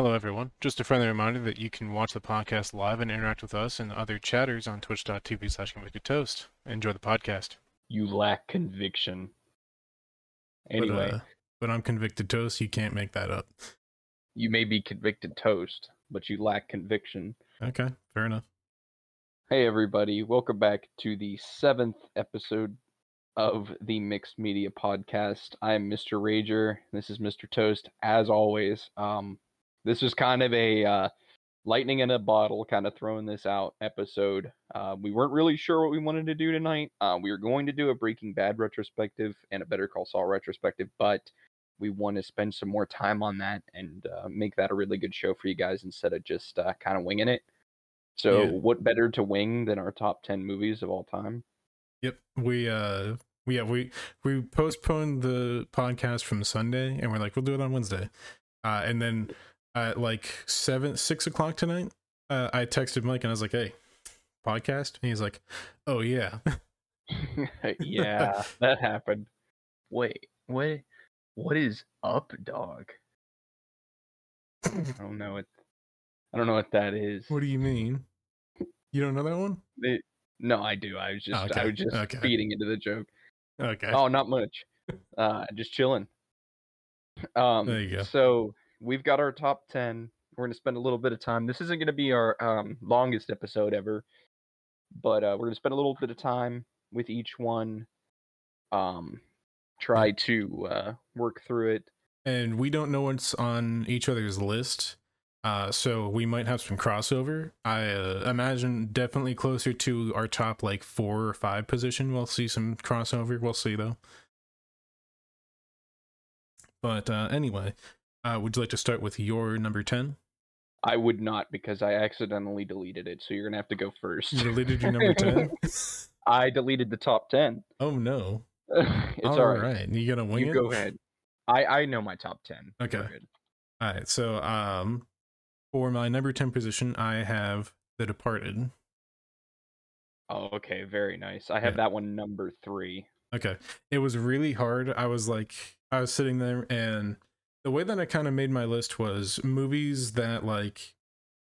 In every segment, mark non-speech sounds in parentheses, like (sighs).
Hello, everyone. Just a friendly reminder that you can watch the podcast live and interact with us and other chatters on twitch.tv slash convicted toast. Enjoy the podcast. You lack conviction. Anyway, But, uh, but I'm convicted toast. You can't make that up. you may be convicted toast, but you lack conviction. Okay, fair enough. Hey, everybody. Welcome back to the seventh episode of the Mixed Media Podcast. I'm Mr. Rager. This is Mr. Toast. As always, um, this is kind of a uh, lightning in a bottle, kind of throwing this out episode. Uh, we weren't really sure what we wanted to do tonight. Uh, we were going to do a Breaking Bad retrospective and a Better Call Saul retrospective, but we want to spend some more time on that and uh, make that a really good show for you guys instead of just uh, kind of winging it. So, Yeah. what better to wing than our top 10 movies of all time? Yep. We uh we yeah, we we postponed the podcast from Sunday and we're like, we'll do it on Wednesday. Uh and then at like seven six o'clock tonight, uh I texted Mike and I was like, Hey, podcast? And he's like, Oh yeah. (laughs) (laughs) yeah, that happened. Wait, what? What is up, dog? I don't know what. I don't know what that is. what do you mean? You don't know that one? It- no, I do. I was just, I Okay, was just okay. feeding into the joke. Okay. Oh, not much. Uh, just chilling. Um, There you go. So we've got our top ten. We're gonna spend a little bit of time. This isn't gonna be our um longest episode ever, but uh, we're gonna spend a little bit of time with each one. Um, try to uh work through it. and we don't know what's on each other's list uh so we might have some crossover i uh, imagine definitely closer to our top like four or five position we'll see some crossover we'll see though but uh anyway uh would you like to start with your number 10 I would not because I accidentally deleted it. So you're gonna have to go first. you deleted your number 10 (laughs) I deleted the top ten. oh no (laughs) it's all all right. right you gonna wing You it go ahead. I I know my top ten. Okay. all right so um for my number 10 position i have the departed Oh, okay. Very nice. I have Yeah. that one number three. Okay. It was really hard. I was like, I was sitting there, and the way that I kind of made my list was movies that like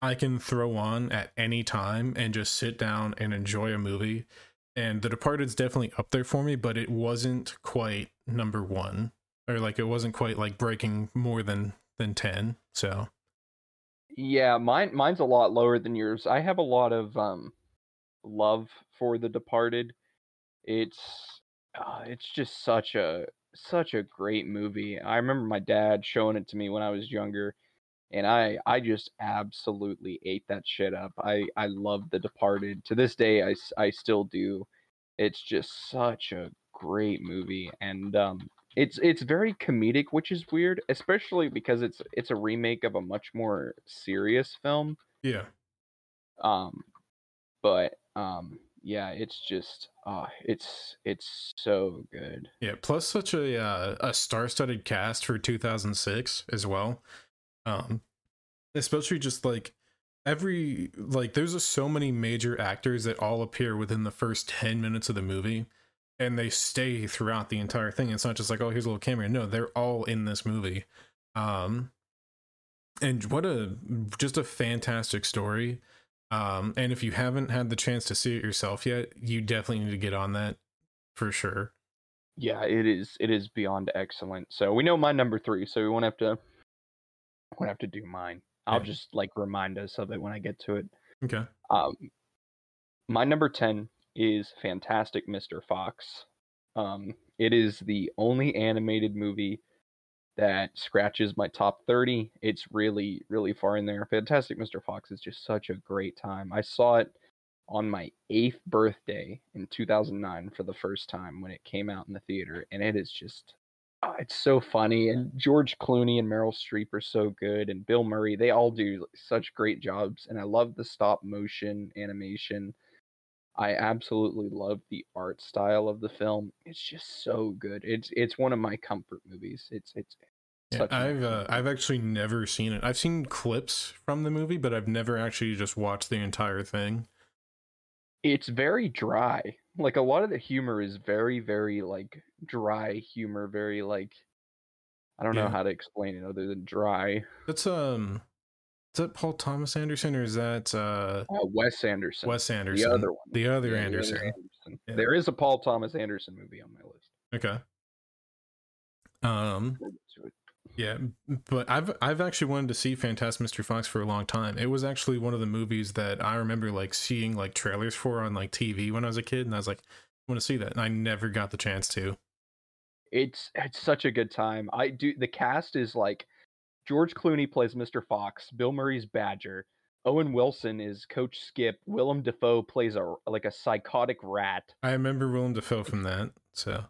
I can throw on at any time and just sit down and enjoy a movie. And The Departed's definitely up there for me, but it wasn't quite number one, or like it wasn't quite like breaking more than than ten. So Yeah, mine mine's a lot lower than yours. I have a lot of um love for The Departed. It's uh, it's just such a such a great movie. I remember my dad showing it to me when I was younger and I I just absolutely ate that shit up. I I love The Departed. To this day I I still do. It's just such a great movie and um it's it's very comedic, which is weird, especially because it's it's a remake of a much more serious film. yeah, Um, but um, yeah, it's just uh, it's it's so good. yeah. Plus, such a uh, a star-studded cast for 2006 as well. Um, especially just like every like there's just so many major actors that all appear within the first 10 minutes of the movie and they stay throughout the entire thing it's not just like oh here's a little cameo no they're all in this movie um and what a just a fantastic story um and if you haven't had the chance to see it yourself yet you definitely need to get on that for sure Yeah, it is it is beyond excellent. So we know my number three, so we won't have to won't have to do mine. I'll just like remind us of it when I get to it. okay Um, my number 10 is Fantastic Mr. Fox. Um, it is the only animated movie that scratches my top 30. It's really, really far in there. Fantastic Mr. Fox is just such a great time. I saw it on my eighth birthday in 2009 for the first time when it came out in the theater, and it is just oh, it's so funny. And George Clooney and Meryl Streep are so good, and Bill Murray. They all do such great jobs, and I love the stop motion animation. I absolutely love the art style of the film. It's just so good. It's it's one of my comfort movies. It's it's Yeah, I've uh, I've actually never seen it. I've seen clips from the movie, but I've never actually just watched the entire thing. it's very dry. Like a lot of the humor is very, very like dry humor, very like I don't know how to explain it other than dry. That's um Is that Paul Thomas Anderson or is that uh, Uh, Wes Anderson. Wes Anderson? The other one. The other Yeah, the Anderson. Anderson. Yeah. There is a Paul Thomas Anderson movie on my list. Okay. Um. We'll get to it. Yeah, but I've I've actually wanted to see Fantastic Mr. Fox for a long time. It was actually one of the movies that I remember like seeing like trailers for on like TV when I was a kid, and I was like, I want to see that, and I never got the chance to. It's it's such a good time. I do the cast is like George Clooney plays Mr. Fox, Bill Murray's Badger, Owen Wilson is Coach Skip, Willem Dafoe plays a like a psychotic rat. I remember Willem Dafoe from that. So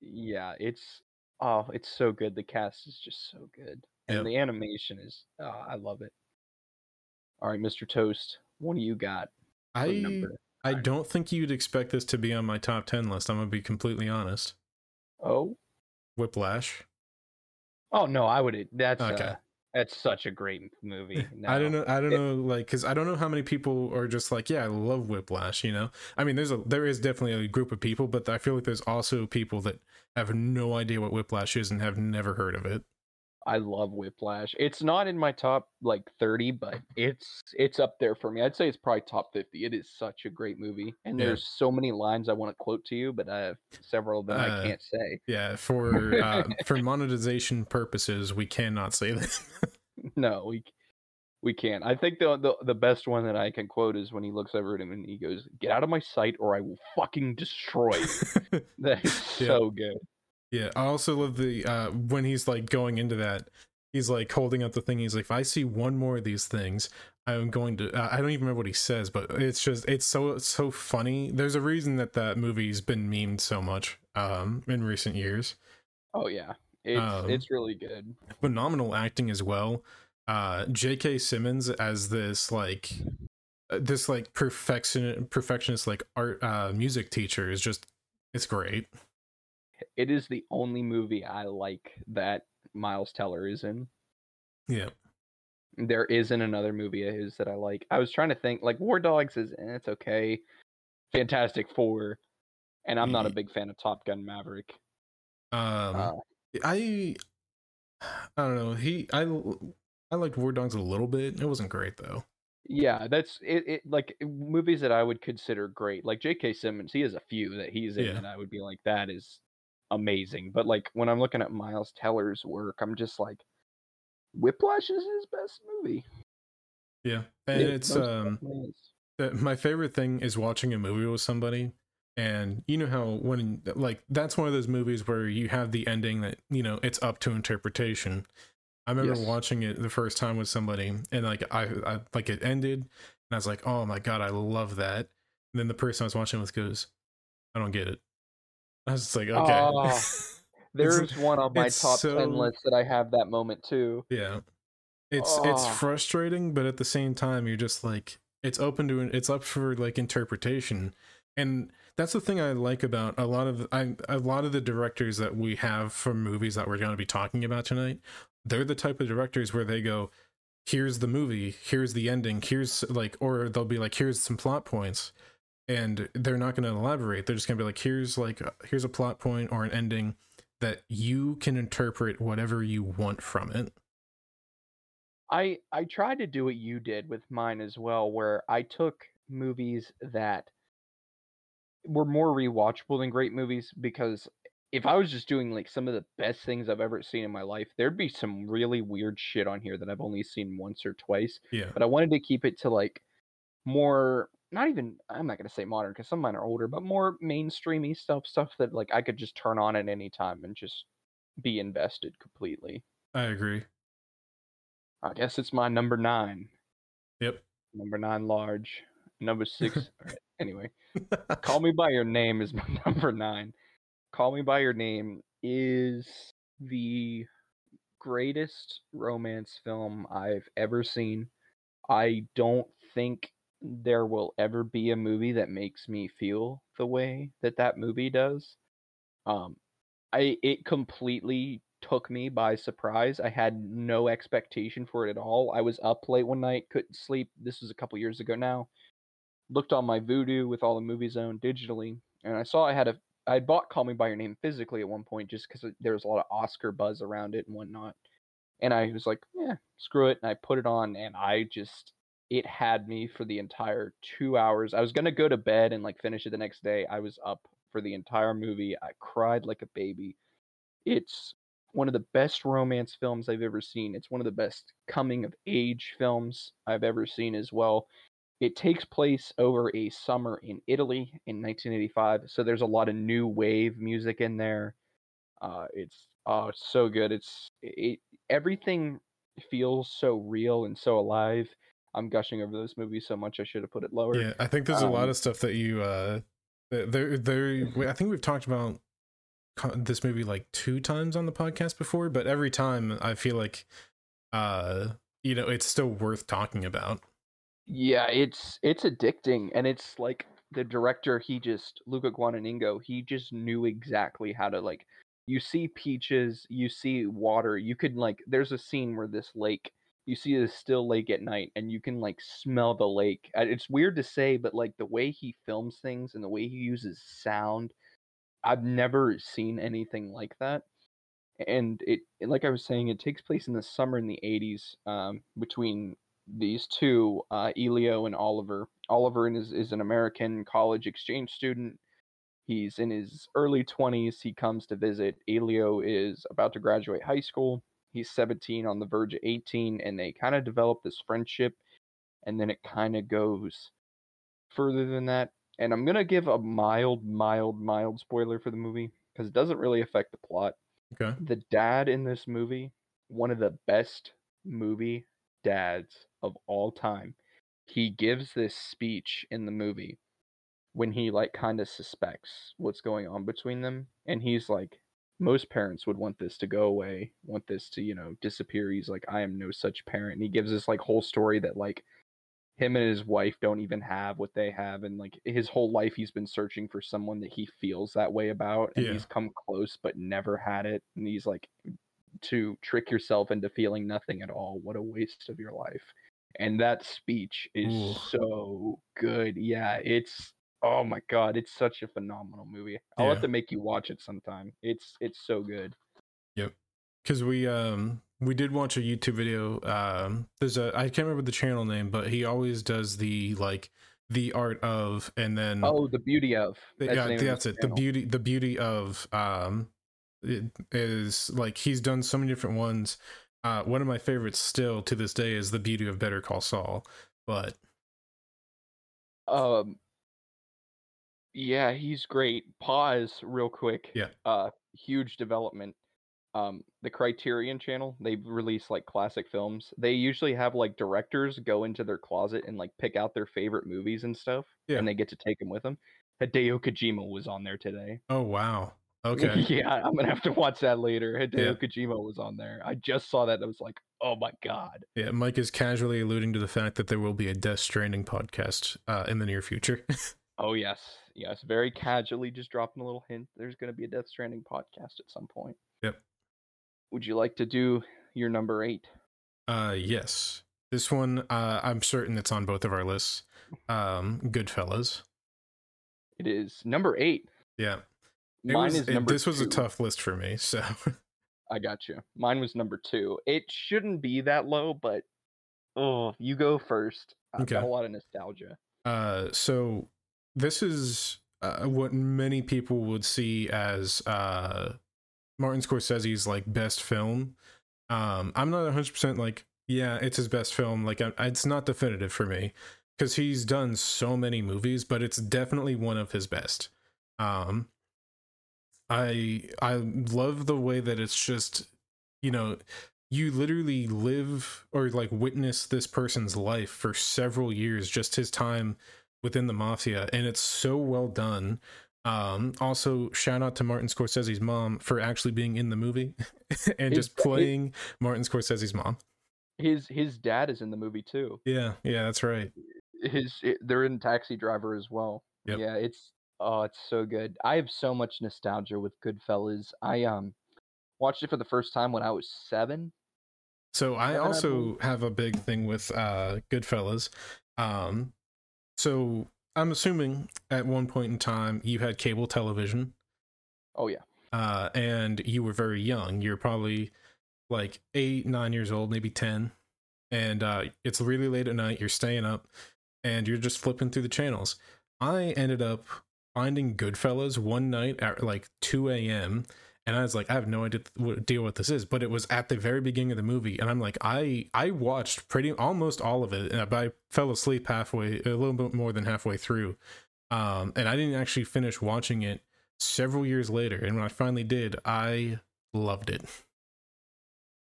Yeah, it's oh, it's so good. The cast is just so good, and Yep. the animation is oh, I love it. All right, Mr. Toast, what do you got? I I don't think you'd expect this to be on my top ten list. I'm gonna be completely honest. Oh, Whiplash. Oh no, I would. That's Okay. uh, that's such a great movie. (laughs) I don't know. I don't It- know, like, because I don't know how many people are just like, yeah, I love Whiplash. You know, I mean, there's a there is definitely a group of people, but I feel like there's also people that have no idea what Whiplash is and have never heard of it. I love Whiplash. It's not in my top like 30, but it's it's up there for me. I'd say it's probably top 50. It is such a great movie. And Yeah. there's so many lines I want to quote to you, but I have several of them I Uh, can't say. Yeah, for uh, for monetization purposes, we cannot say that. (laughs) No, we we can't. I think the, the the best one that I can quote is when he looks over at him and he goes, "Get out of my sight or I will fucking destroy you." (laughs) That is Yeah. so good. Yeah, I also love the uh, when he's like going into that. He's like holding up the thing. He's like, if I see one more of these things, I'm going to. Uh, I don't even remember what he says, but it's just it's so so funny. There's a reason that that movie's been memed so much um, in recent years. Oh yeah. It's Um, it's really good. phenomenal acting as well. Uh, J.K. Simmons as this like uh, this like perfection perfectionist like art uh, music teacher is just it's great. It is the only movie I like that Miles Teller is in. Yeah, There isn't another movie of his that I like. I was trying to think like War Dogs is eh, it's okay. Fantastic Four, and I'm not a big fan of Top Gun Maverick. um, Uh, I I don't know. He I I liked War Dogs a little bit. It wasn't great though. yeah, that's it, it. Like movies that I would consider great, like J.K. Simmons. He has a few that he's in, Yeah. and I would be like, that is amazing. But like when I'm looking at Miles Teller's work, I'm just like, Whiplash is his best movie. Yeah, and It it's um the, my favorite thing is watching a movie with somebody and you know how when like that's one of those movies where you have the ending that you know it's up to interpretation i remember Yes. watching it the first time with somebody and like I, I like it ended and i was like oh my god i love that and then the person i was watching with goes i don't get it (laughs) i was just like okay (laughs) Oh, There's one on my top so- ten list that I have that moment too. Yeah. It's it's Oh. frustrating, but at the same time you're just like it's open to it's up for like interpretation. And that's the thing I like about a lot of I a lot of the directors that we have for movies that we're going to be talking about tonight. They're the type of directors where they go here's the movie, here's the ending, here's like or they'll be like here's some plot points and they're not going to elaborate. They're just going to be like here's like here's a plot point or an ending that you can interpret whatever you want from it. I I tried to do what you did with mine as well, where I took movies that were more rewatchable than great movies because if I was just doing like some of the best things I've ever seen in my life, there'd be some really weird shit on here that I've only seen once or twice. Yeah. But I wanted to keep it to like more not even I'm not gonna say modern because some of mine are older, but more mainstreamy stuff, stuff that like I could just turn on at any time and just be invested completely. I agree. I guess it's my number nine. Yep. Number nine, large. Number six. alright, (laughs) er, Anyway, Call Me by Your Name is my (laughs) number nine. Call Me by Your Name is the greatest romance film I've ever seen. I don't think there will ever be a movie that makes me feel the way that that movie does. Um, I it completely took me by surprise. I had no expectation for it at all. I was up late one night, couldn't sleep. This was a couple years ago now. Looked on my Vudu with all the movies owned digitally, and I saw I had a I had bought Call Me by Your Name physically at one point just because there was a lot of Oscar buzz around it and whatnot. and I was like, yeah, screw it, and I put it on, and I just it had me for the entire two hours. I was gonna go to bed and like finish it the next day. I was up for the entire movie. I cried like a baby. It's one of the best romance films I've ever seen. It's one of the best coming of age films I've ever seen as well. It takes place over a summer in Italy in 1985, so there's a lot of new wave music in there. Uh, it's oh, it's so good. It's it, everything feels so real and so alive. I'm gushing over this movie so much I should have put it lower. Yeah, I think there's a lot Um, of stuff that you uh there there I think we've talked about this movie like two times on the podcast before, but every time I feel like uh you know, it's still worth talking about. Yeah, it's it's addicting, and it's like the director. He just Luca Guadagnino. He just knew exactly how to like. You see peaches, you see water. You could like. There's a scene where this lake. You see a still lake at night, and you can like smell the lake. It's weird to say, but like the way he films things and the way he uses sound, I've never seen anything like that. And it, like I was saying, it takes place in the summer in the '80s, um, between these two, uh, Elio and Oliver. Oliver is, is an American college exchange student. He's in his early 20s. He comes to visit. Elio is about to graduate high school. He's 17 on the verge of 18, and they kind of develop this friendship. And then it kind of goes further than that. And I'm going to give a mild, mild, mild spoiler for the movie because it doesn't really affect the plot Okay. the dad in this movie, one of the best movie dads of all time. He gives this speech in the movie when he like kind of suspects what's going on between them and he's like most parents would want this to go away, want this to, you know, disappear. He's like I am no such parent. And he gives this like whole story that like him and his wife don't even have what they have and like his whole life he's been searching for someone that he feels that way about and Yeah. he's come close but never had it and he's like to trick yourself into feeling nothing at all what a waste of your life and that speech is Ooh. so good yeah it's oh my god it's such a phenomenal movie i'll Yeah. have to make you watch it sometime it's it's so good Yep. because we um we did watch a youtube video um there's a i can't remember the channel name but he always does the like the art of and then oh the beauty of that's yeah that's it the channel. beauty the beauty of um it is like he's done so many different ones uh one of my favorites still to this day is the beauty of better call saul but Um. Yeah, he's great. Pause real quick. Yeah. Uh, huge development. Um, the Criterion Channel, they release like classic films. They usually have like directors go into their closet and like pick out their favorite movies and stuff, Yeah. and they get to take them with them. Hideo Kojima was on there today. oh wow (laughs) okay yeah, I'm gonna have to watch that later. Hideo Yeah. Kojima was on there. I just saw that. I was like, oh my god. yeah mike is casually alluding to the fact that there will be a death stranding podcast uh in the near future (laughs) Oh yes, yes. Very casually, just dropping a little hint. There's going to be a Death Stranding podcast at some point. Yep. Would you like to do your number eight? Uh, yes. This one, uh, I'm certain it's on both of our lists. Um, Goodfellas. It is number eight. Yeah. It Mine was- is it- number. this was a tough list for me. So, (laughs) I got you. Mine was number two. It shouldn't be that low, but oh, you go first. I've got a lot of nostalgia. uh, so this is uh, what many people would see as uh, Martin Scorsese's like best film. Um, I'm not 100 percent like, yeah, it's his best film. Like, I, it's not definitive for me because he's done so many movies, but it's definitely one of his best. Um, I I love the way that it's just, you know, you literally live or like witness this person's life for several years, just his time within the mafia, and it's so well done. Um, also, shout out to Martin Scorsese's mom for actually being in the movie (laughs) and His- just playing Martin Scorsese's mom. His his dad is in the movie too. Yeah, yeah, that's right. His they're in Taxi Driver as well. Yep. Yeah, it's oh, it's so good. I have so much nostalgia with Goodfellas. I um watched it for the first time when I was seven. So I also have a big thing with uh Goodfellas. Um so I'm assuming at one point in time you had cable television Oh yeah. uh and you were very young. You're probably like eight, nine years old, maybe 10. And uh, it's really late at night. You're staying up and you're just flipping through the channels. I ended up finding Goodfellas one night at like 2 a.m. And I was like, I have no idea what deal what this is, but it was at the very beginning of the movie, and I'm like, I I watched pretty almost all of it, but I fell asleep halfway, a little bit more than halfway through, um, and I didn't actually finish watching it several years later. And when I finally did, I loved it.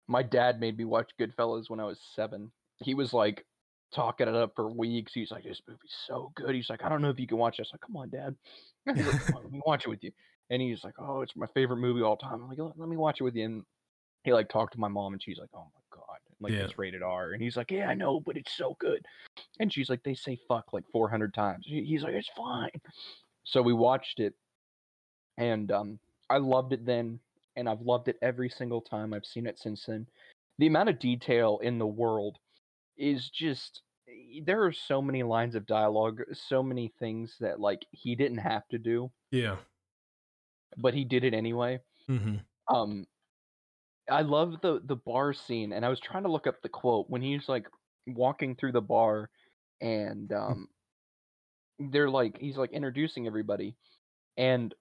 My dad made me watch Goodfellas when I was seven. He was like talking it up for weeks. He's like, "This movie's so good." He's like, "I don't know if you can watch this." Like, "Come on, Dad." (laughs) Like, "Come on, let me watch it with you." And he's like, "Oh, it's my favorite movie all time." I'm like, "Let, me watch it with you." And he like talked to my mom, and she's like, "Oh my god, like Yeah. it's rated R." And he's like, "Yeah, I know, but it's so good." And she's like, "They say fuck like 400 times." He's like, "It's fine." So we watched it, and um, I loved it then, and I've loved it every single time I've seen it since then. The amount of detail in the world is just there are so many lines of dialogue, so many things that like he didn't have to do, Yeah. But he did it anyway. hmm Um I love the the bar scene and I was trying to look up the quote when he's like walking through the bar and um they're like he's like introducing everybody and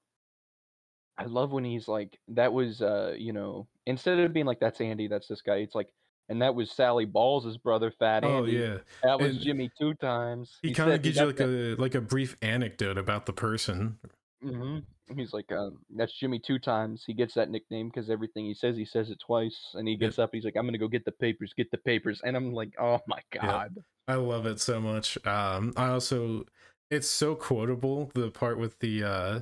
I love when he's like that was uh you know instead of being like that's Andy that's this guy it's like and that was Sally Balls' brother Fat Oh Andy yeah. that was and Jimmy two times He kind of gives you like that- a like a brief anecdote about the person. Hmm He's like, um, that's Jimmy two times. He gets that nickname because everything he says, he says it twice. And he gets up, he's like, I'm gonna go get the papers, get the papers. And I'm like, oh my god. I love it so much. Um, I also, it's so quotable. The part with the, uh,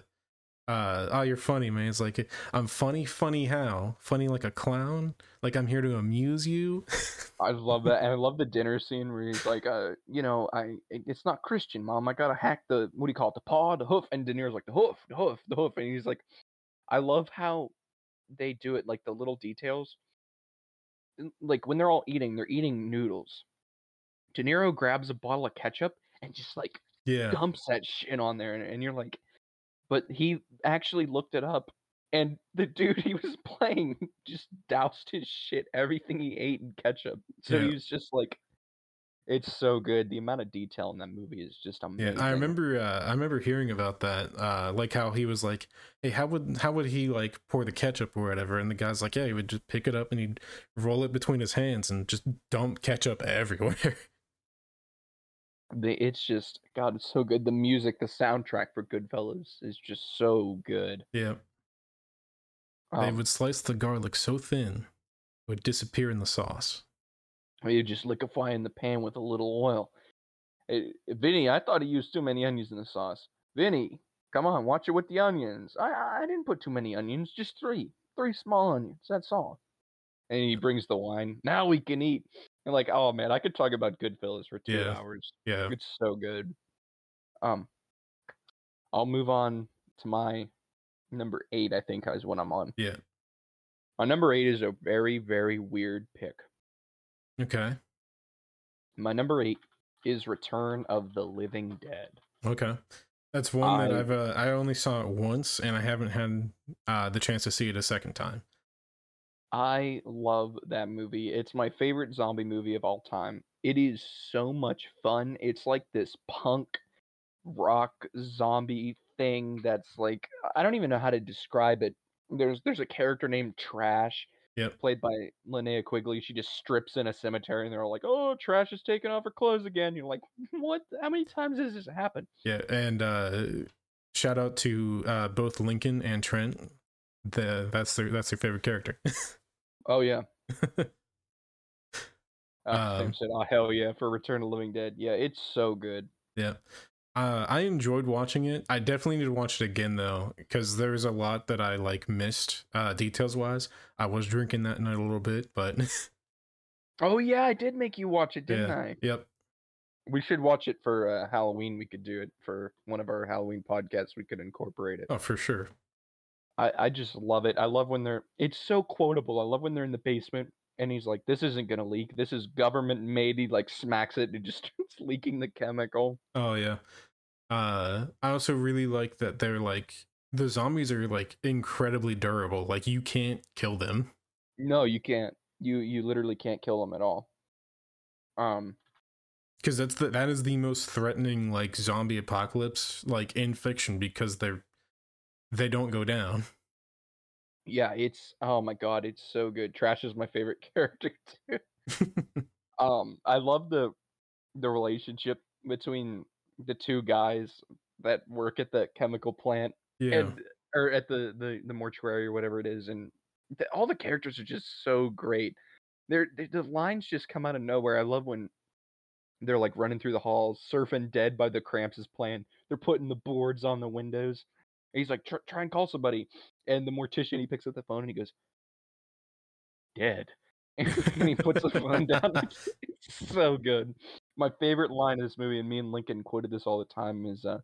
uh, oh, you're funny, man. It's like, I'm funny, funny how? Funny like a clown? Like I'm here to amuse you? (laughs) I love that, and I love the dinner scene where he's like, uh, you know, I it's not Christian, mom. I gotta hack the what do you call it, the paw, the hoof, and De Niro's like the hoof, the hoof, the hoof, and he's like, I love how they do it, like the little details. Like when they're all eating, they're eating noodles. De Niro grabs a bottle of ketchup and just like yeah. dumps that shit on there, and, and you're like, but he actually looked it up, and the dude he was (laughs) playing just doused his shit, everything he ate in ketchup. So Yeah. he was just like, it's so good. The amount of detail in that movie is just amazing Yeah. I remember. Uh, I remember hearing about that. Uh, like how he was like, "Hey, how would how would he like pour the ketchup or whatever?" And the guy's like, "Yeah, he would just pick it up and he'd roll it between his hands and just dump ketchup (laughs) everywhere." The, it's just God, it's so good. The music, the soundtrack for Goodfellas is just so good. yeah, they Um, would slice the garlic so thin, it would disappear in the sauce. You just liquefy in the pan with a little oil. Eh, Vinny, I thought he used too many onions in the sauce. Vinny, come on, watch it with the onions. I I didn't put too many onions, just three, three small onions. That's all. And he brings the wine. Now we can eat. And like, oh man, I could talk about Goodfellas for two Yeah. hours. Yeah, It's so good. Um, I'll move on to my number eight. I think is what I'm on. yeah. My number eight is a very very weird pick. Okay, My number eight is Return of the Living Dead. okay. That's one that I- I've uh, I only saw it once, and I haven't had uh, the chance to see it a second time. I love that movie. It's my favorite zombie movie of all time. It is so much fun. It's like this punk rock zombie thing that's like I don't even know how to describe it. There's there's a character named Trash, Yep. played by Linnea Quigley. She just strips in a cemetery and they're all like, "Oh, Trash is taking off her clothes again." You're like, (laughs) "What? How many times has this happened?" Yeah, and uh, shout out to uh, both Lincoln and Trent. The that's their that's their favorite character. (laughs) Oh yeah. (laughs) Uh, Um, said, "Oh hell yeah!" For Return of Living Dead. Yeah, it's so good. yeah, uh, I enjoyed watching it. I definitely need to watch it again though, because there's a lot that I like missed uh, details wise. I was drinking that night a little bit, but (laughs) Oh yeah, I did make you watch it, didn't yeah, I? yep, We should watch it for uh, Halloween. We could do it for one of our Halloween podcasts. We could incorporate it. oh for sure. I, I just love it. I love when they're. It's so quotable. I love when they're in the basement and he's like, "This isn't gonna leak. This is government made." He like smacks it and it just (laughs) starts leaking the chemical. Oh yeah. Uh, I also really like that they're like the zombies are like incredibly durable. Like you can't kill them. No, you can't. You you literally can't kill them at all. Um, because that's the that is the most threatening like zombie apocalypse like in fiction because they're they don't go down. yeah, it's oh my god, it's so good. Trash is my favorite (laughs) character too. (laughs) um, I love the the relationship between the two guys that work at the chemical plant yeah. and or at the the the mortuary or whatever it is, and the, all the characters are just so great. They're, they the lines just come out of nowhere. I love when they're like running through the halls, surfing dead by the cramps is playing They're putting the boards on the windows. And he's like, try and call somebody. And the mortician, he picks up the phone and he goes, dead. (laughs) and he puts the phone (laughs) down. It's, it's so good. My favorite line of this movie, and me and Lincoln quoted this all the time, is uh,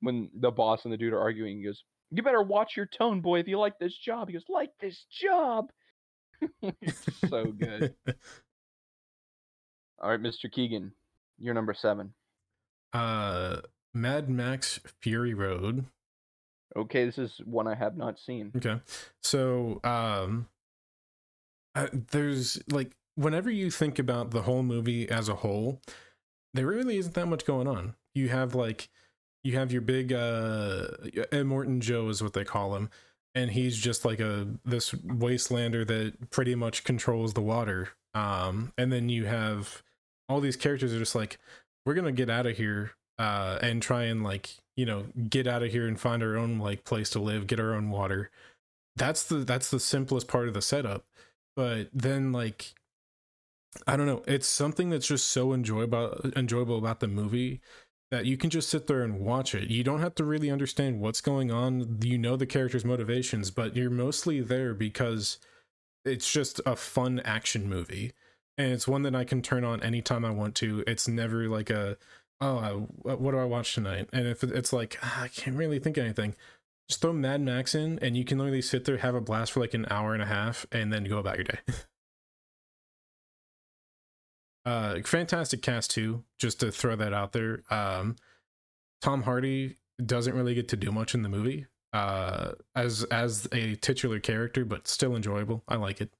when the boss and the dude are arguing. He goes, "You better watch your tone, boy, if you like this job." He goes, "Like this job." (laughs) it's so good. All right, Mr. Keegan, you're number seven. Uh, Mad Max Fury Road. Okay, this is one I have not seen. Okay, so um, uh, there's like whenever you think about the whole movie as a whole, there really isn't that much going on. You have like you have your big uh Immortan Joe is what they call him, and he's just like a this wastelander that pretty much controls the water. Um, and then you have all these characters are just like, we're gonna get out of here uh and try and like you know get out of here and find our own like place to live get our own water. That's the that's the simplest part of the setup. But then like i don't know it's something that's just so enjoyable enjoyable about the movie that you can just sit there and watch it. You don't have to really understand what's going on. You know the characters motivations but you're mostly there because it's just a fun action movie and it's one that i can turn on anytime i want to. It's never like a oh I, what do i watch tonight and if it's like ah, i can't really think of anything just throw Mad Max in, and you can literally sit there, have a blast for like an hour and a half, and then go about your day. (laughs) uh, fantastic cast too. Just to throw that out there. Um, Tom Hardy doesn't really get to do much in the movie uh, as as a titular character, but still enjoyable. I like it.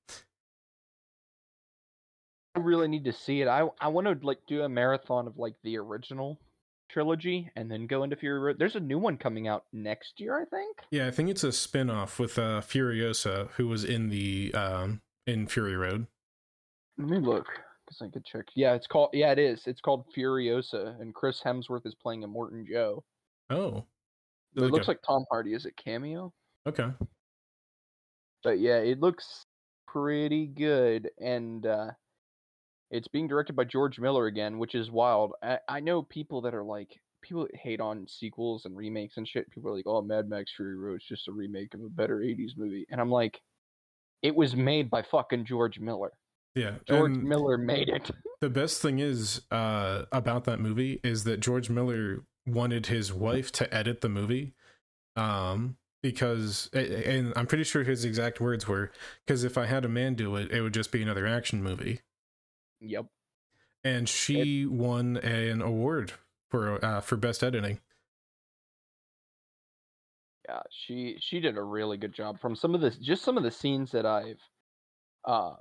I really need to see it. I I want to like do a marathon of like the original trilogy and then go into Fury Road. There's a new one coming out next year, I think. Yeah, I think it's a spin-off with uh Furiosa who was in the um in Fury Road. Let me look because I could check. Yeah, it's called yeah, it is. It's called Furiosa and Chris Hemsworth is playing Immortan Joe. Oh. It looks like Tom Hardy. Is it cameo? Okay. But yeah, it looks pretty good and uh it's being directed by George Miller again, which is wild. I, I know people that are like people hate on sequels and remakes and shit. People are like, "Oh, Mad Max Fury Road is just a remake of a better '80s movie," and I'm like, it was made by fucking George Miller. Yeah. George Miller made it. (laughs) the best thing is uh about that movie is that George Miller wanted his wife to edit the movie. Um because and I'm pretty sure his exact words were because if I had a man do it, it would just be another action movie. Yep. And she won an award for uh for best editing. Yeah, she she did a really good job from some of the just some of the scenes that I've uh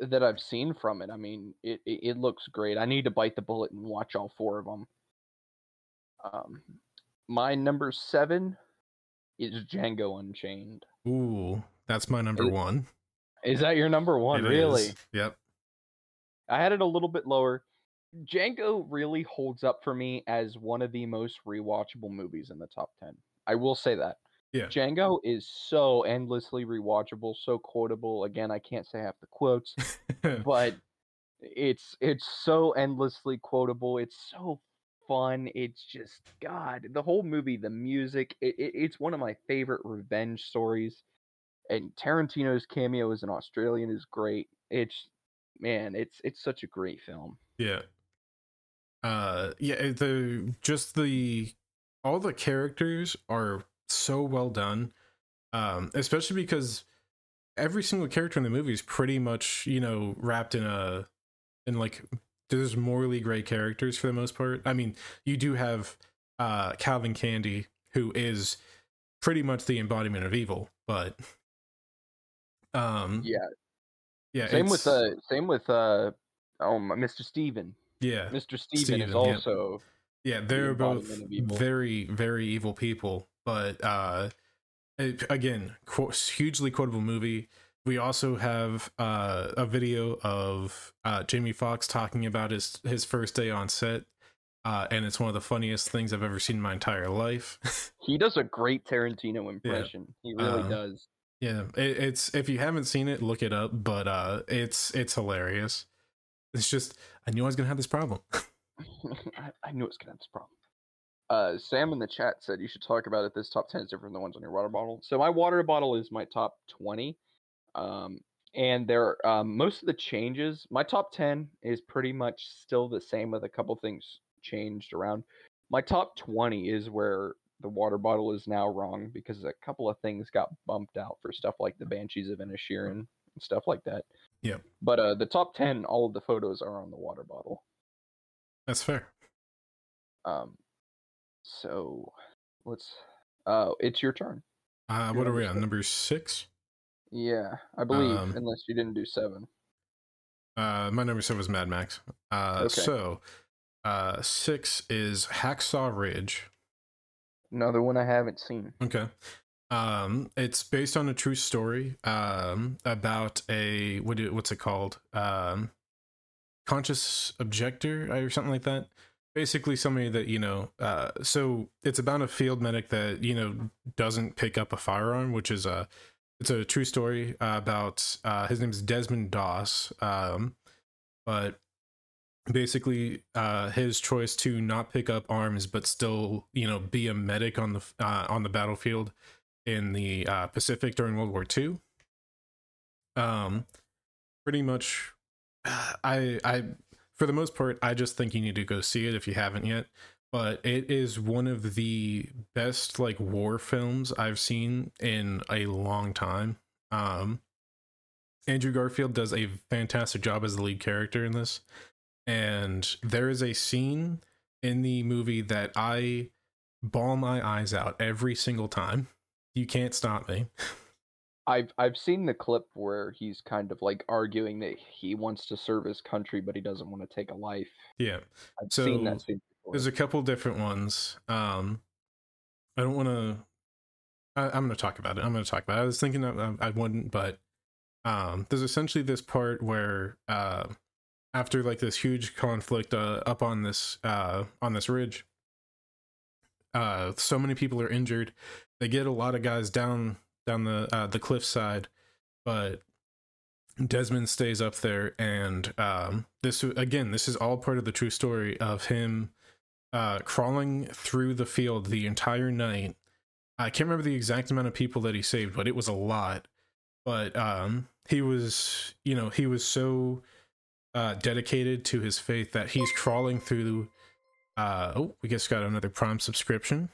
that I've seen from it. I mean, it it, it looks great. I need to bite the bullet and watch all four of them. Um, my number seven is Django Unchained. Ooh, that's my number It- one. Is that your number one? It really? is. Yep. I had it a little bit lower. Django really holds up for me as one of the most rewatchable movies in the top 10. I will say that. Yeah. Django is so endlessly rewatchable, so quotable. Again, I can't say half the quotes, (laughs) but it's it's so endlessly quotable. It's so fun. It's just God, the whole movie, the music. It, it, it's one of my favorite revenge stories. And Tarantino's cameo as an Australian is great. It's man, it's it's such a great film. Yeah. Uh yeah, the just the all the characters are so well done. Um especially because every single character in the movie is pretty much, you know, wrapped in a in like there's morally great characters for the most part. I mean, you do have uh Calvin Candie who is pretty much the embodiment of evil, but Um, Yeah. yeah. Same with uh same with uh oh Mr. Stephen. yeah, Mr. Stephen, Stephen, is also yeah. They're both embodiment of evil. very, very evil people. But uh, it, again, qu- hugely quotable movie. We also have uh, a video of uh, Jamie Foxx talking about his his first day on set, uh, and it's one of the funniest things I've ever seen in my entire life. (laughs) he does a great Tarantino impression. He really Um, does. Yeah, it, it's if you haven't seen it, look it up. But uh, it's it's hilarious. It's just I knew I was gonna have this problem. (laughs) (laughs) I, I knew it was gonna have this problem. Uh, Sam in the chat said you should talk about it. This top ten is different than the ones on your water bottle. So my water bottle is my top twenty, um, and there um, most of the changes. My top ten is pretty much still the same, with a couple things changed around. My top twenty is where the water bottle is now wrong because a couple of things got bumped out for stuff like the Banshees of Inisherin and stuff like that. Yeah. But uh, the top ten, all of the photos are on the water bottle. That's fair. Um, so let's. Uh, it's your turn. Uh, what are we on? six. Number six. Yeah, I believe, Um, unless you didn't do seven. Uh, my number seven was Mad Max. Uh, Okay. so uh, six is Hacksaw Ridge. Another one I haven't seen. Okay. Um, it's based on a true story um, about a what do, what's it called? Um, conscious objector or something like that. Basically, somebody that you know. Uh, so it's about a field medic that you know doesn't pick up a firearm, which is a it's a true story about uh, his name is Desmond Doss. Um, but basically uh his choice to not pick up arms but still you know be a medic on the uh, on the battlefield in the uh pacific during world war ii um pretty much (sighs) i i for the most part i just think you need to go see it if you haven't yet but it is one of the best like war films i've seen in a long time. Um andrew garfield does a fantastic job as the lead character in this and there is a scene in the movie that I ball my eyes out every single time. You can't stop me. I've I've seen the clip where he's kind of like arguing that he wants to serve his country, but he doesn't want to take a life. Yeah, I've seen that scene before. there's a couple different ones. Um, I don't want to. I'm going to talk about it. I'm going to talk about it. I was thinking I, I wouldn't, but um, there's essentially this part where uh, after like this huge conflict uh, up on this uh, on this ridge, uh, so many people are injured. They get a lot of guys down down the uh, the cliffside, but Desmond stays up there, and um, this again, this is all part of the true story of him uh, crawling through the field the entire night. I can't remember the exact amount of people that he saved, but it was a lot. But um, he was, you know, he was so uh, dedicated to his faith that he's crawling through. Uh, oh, we just got another Prime subscription.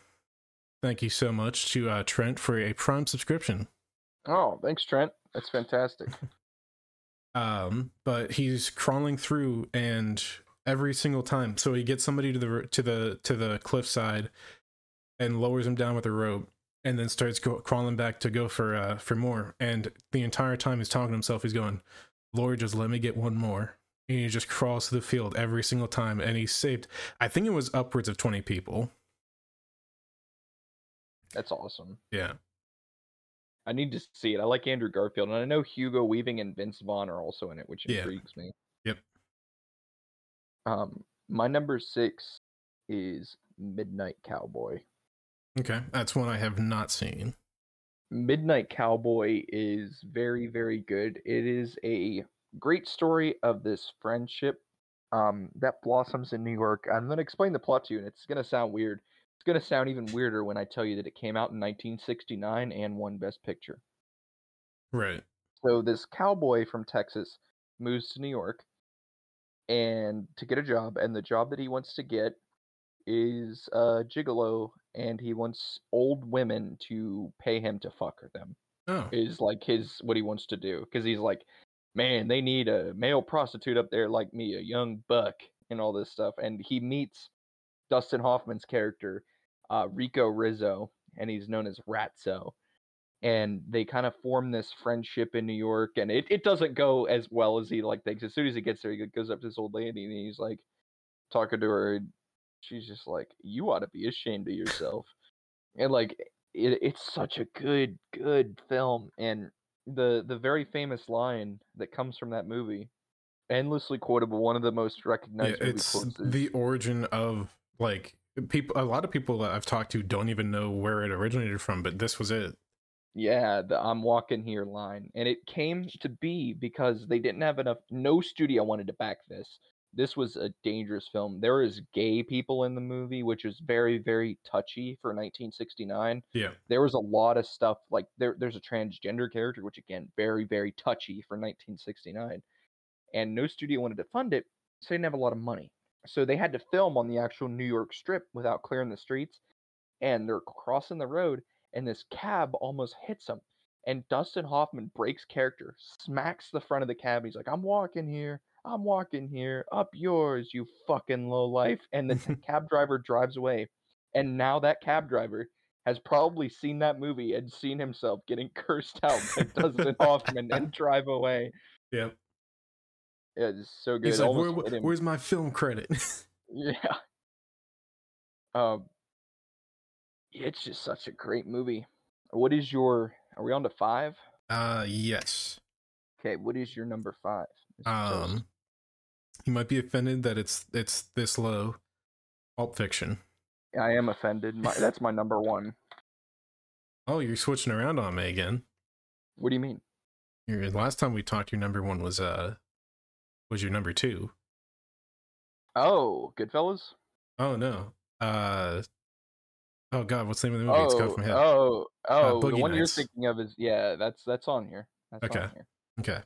Thank you so much to uh, Trent for a Prime subscription. oh, thanks, Trent. That's fantastic. (laughs) um but he's crawling through and every single time so he gets somebody to the to the to the cliffside and lowers him down with a rope and then starts go, crawling back to go for uh for more and the entire time he's talking to himself he's going lord just let me get one more and he just crawls to the field every single time and he saved i think it was upwards of 20 people That's awesome. yeah I need to see it. I like Andrew Garfield, and I know Hugo Weaving and Vince Vaughn are also in it, which Yeah. intrigues me. Yep. Um, my number six is Midnight Cowboy. okay that's one i have not seen Midnight Cowboy is very, very good. It is a great story of this friendship um, that blossoms in New York. I'm going to explain the plot to you, and it's going to sound weird. It's going to sound even weirder when I tell you that it came out in 1969 and won Best Picture. right So this cowboy from Texas moves to New York and to get a job, and the job that he wants to get is a gigolo, and he wants old women to pay him to fuck them. oh Is like his what he wants to do because he's like, man, they need a male prostitute up there like me, a young buck, and all this stuff. And he meets Dustin Hoffman's character, uh, Rico Rizzo, and he's known as Ratso. and they kind of form this friendship in New York, and it, it doesn't go as well as he like thinks. As soon as he gets there, he goes up to this old lady and he's like talking to her. And she's just like, "You ought to be ashamed of yourself," and like it, it's such a good good film, and the the very famous line that comes from that movie, endlessly quotable, one of the most recognized. movie it's quotes the origin of like people. A lot of people that I've talked to don't even know where it originated from, but this was it. Yeah, the I'm walking here line. And it came to be because they didn't have enough no studio wanted to back this. This was a dangerous film. There is gay people in the movie, which is very, very touchy for 1969. Yeah, There was a lot of stuff like there there's a transgender character, which again, very, very touchy for 1969. And no studio wanted to fund it, so they didn't have a lot of money. So they had to film on the actual New York strip without clearing the streets. And they're crossing the road and this cab almost hits him. And Dustin Hoffman breaks character, smacks the front of the cab. He's like, I'm walking here. I'm walking here. Up yours, you fucking low life. And the (laughs) cab driver drives away. And now that cab driver has probably seen that movie and seen himself getting (laughs) cursed out by Dustin Hoffman and (laughs) drive away. Yep. Yeah, it's so good. He's like, almost Where, "Where's my film credit?" Yeah. Um. It's just such a great movie. What is your? Are we on to five? uh, yes. Okay. What is your number five? Mr. Um, you might be offended that it's it's this low. Pulp Fiction. I am offended. My, that's my number one. Oh, you're switching around on me again. What do you mean? Your last time we talked, your number one was uh was your number two. Oh, Goodfellas. Oh no. Uh oh god, what's the name of the movie? it's Oh, from head. oh, oh. the Boogie one you're thinking of is yeah. That's that's on here. That's Okay. on here. Okay.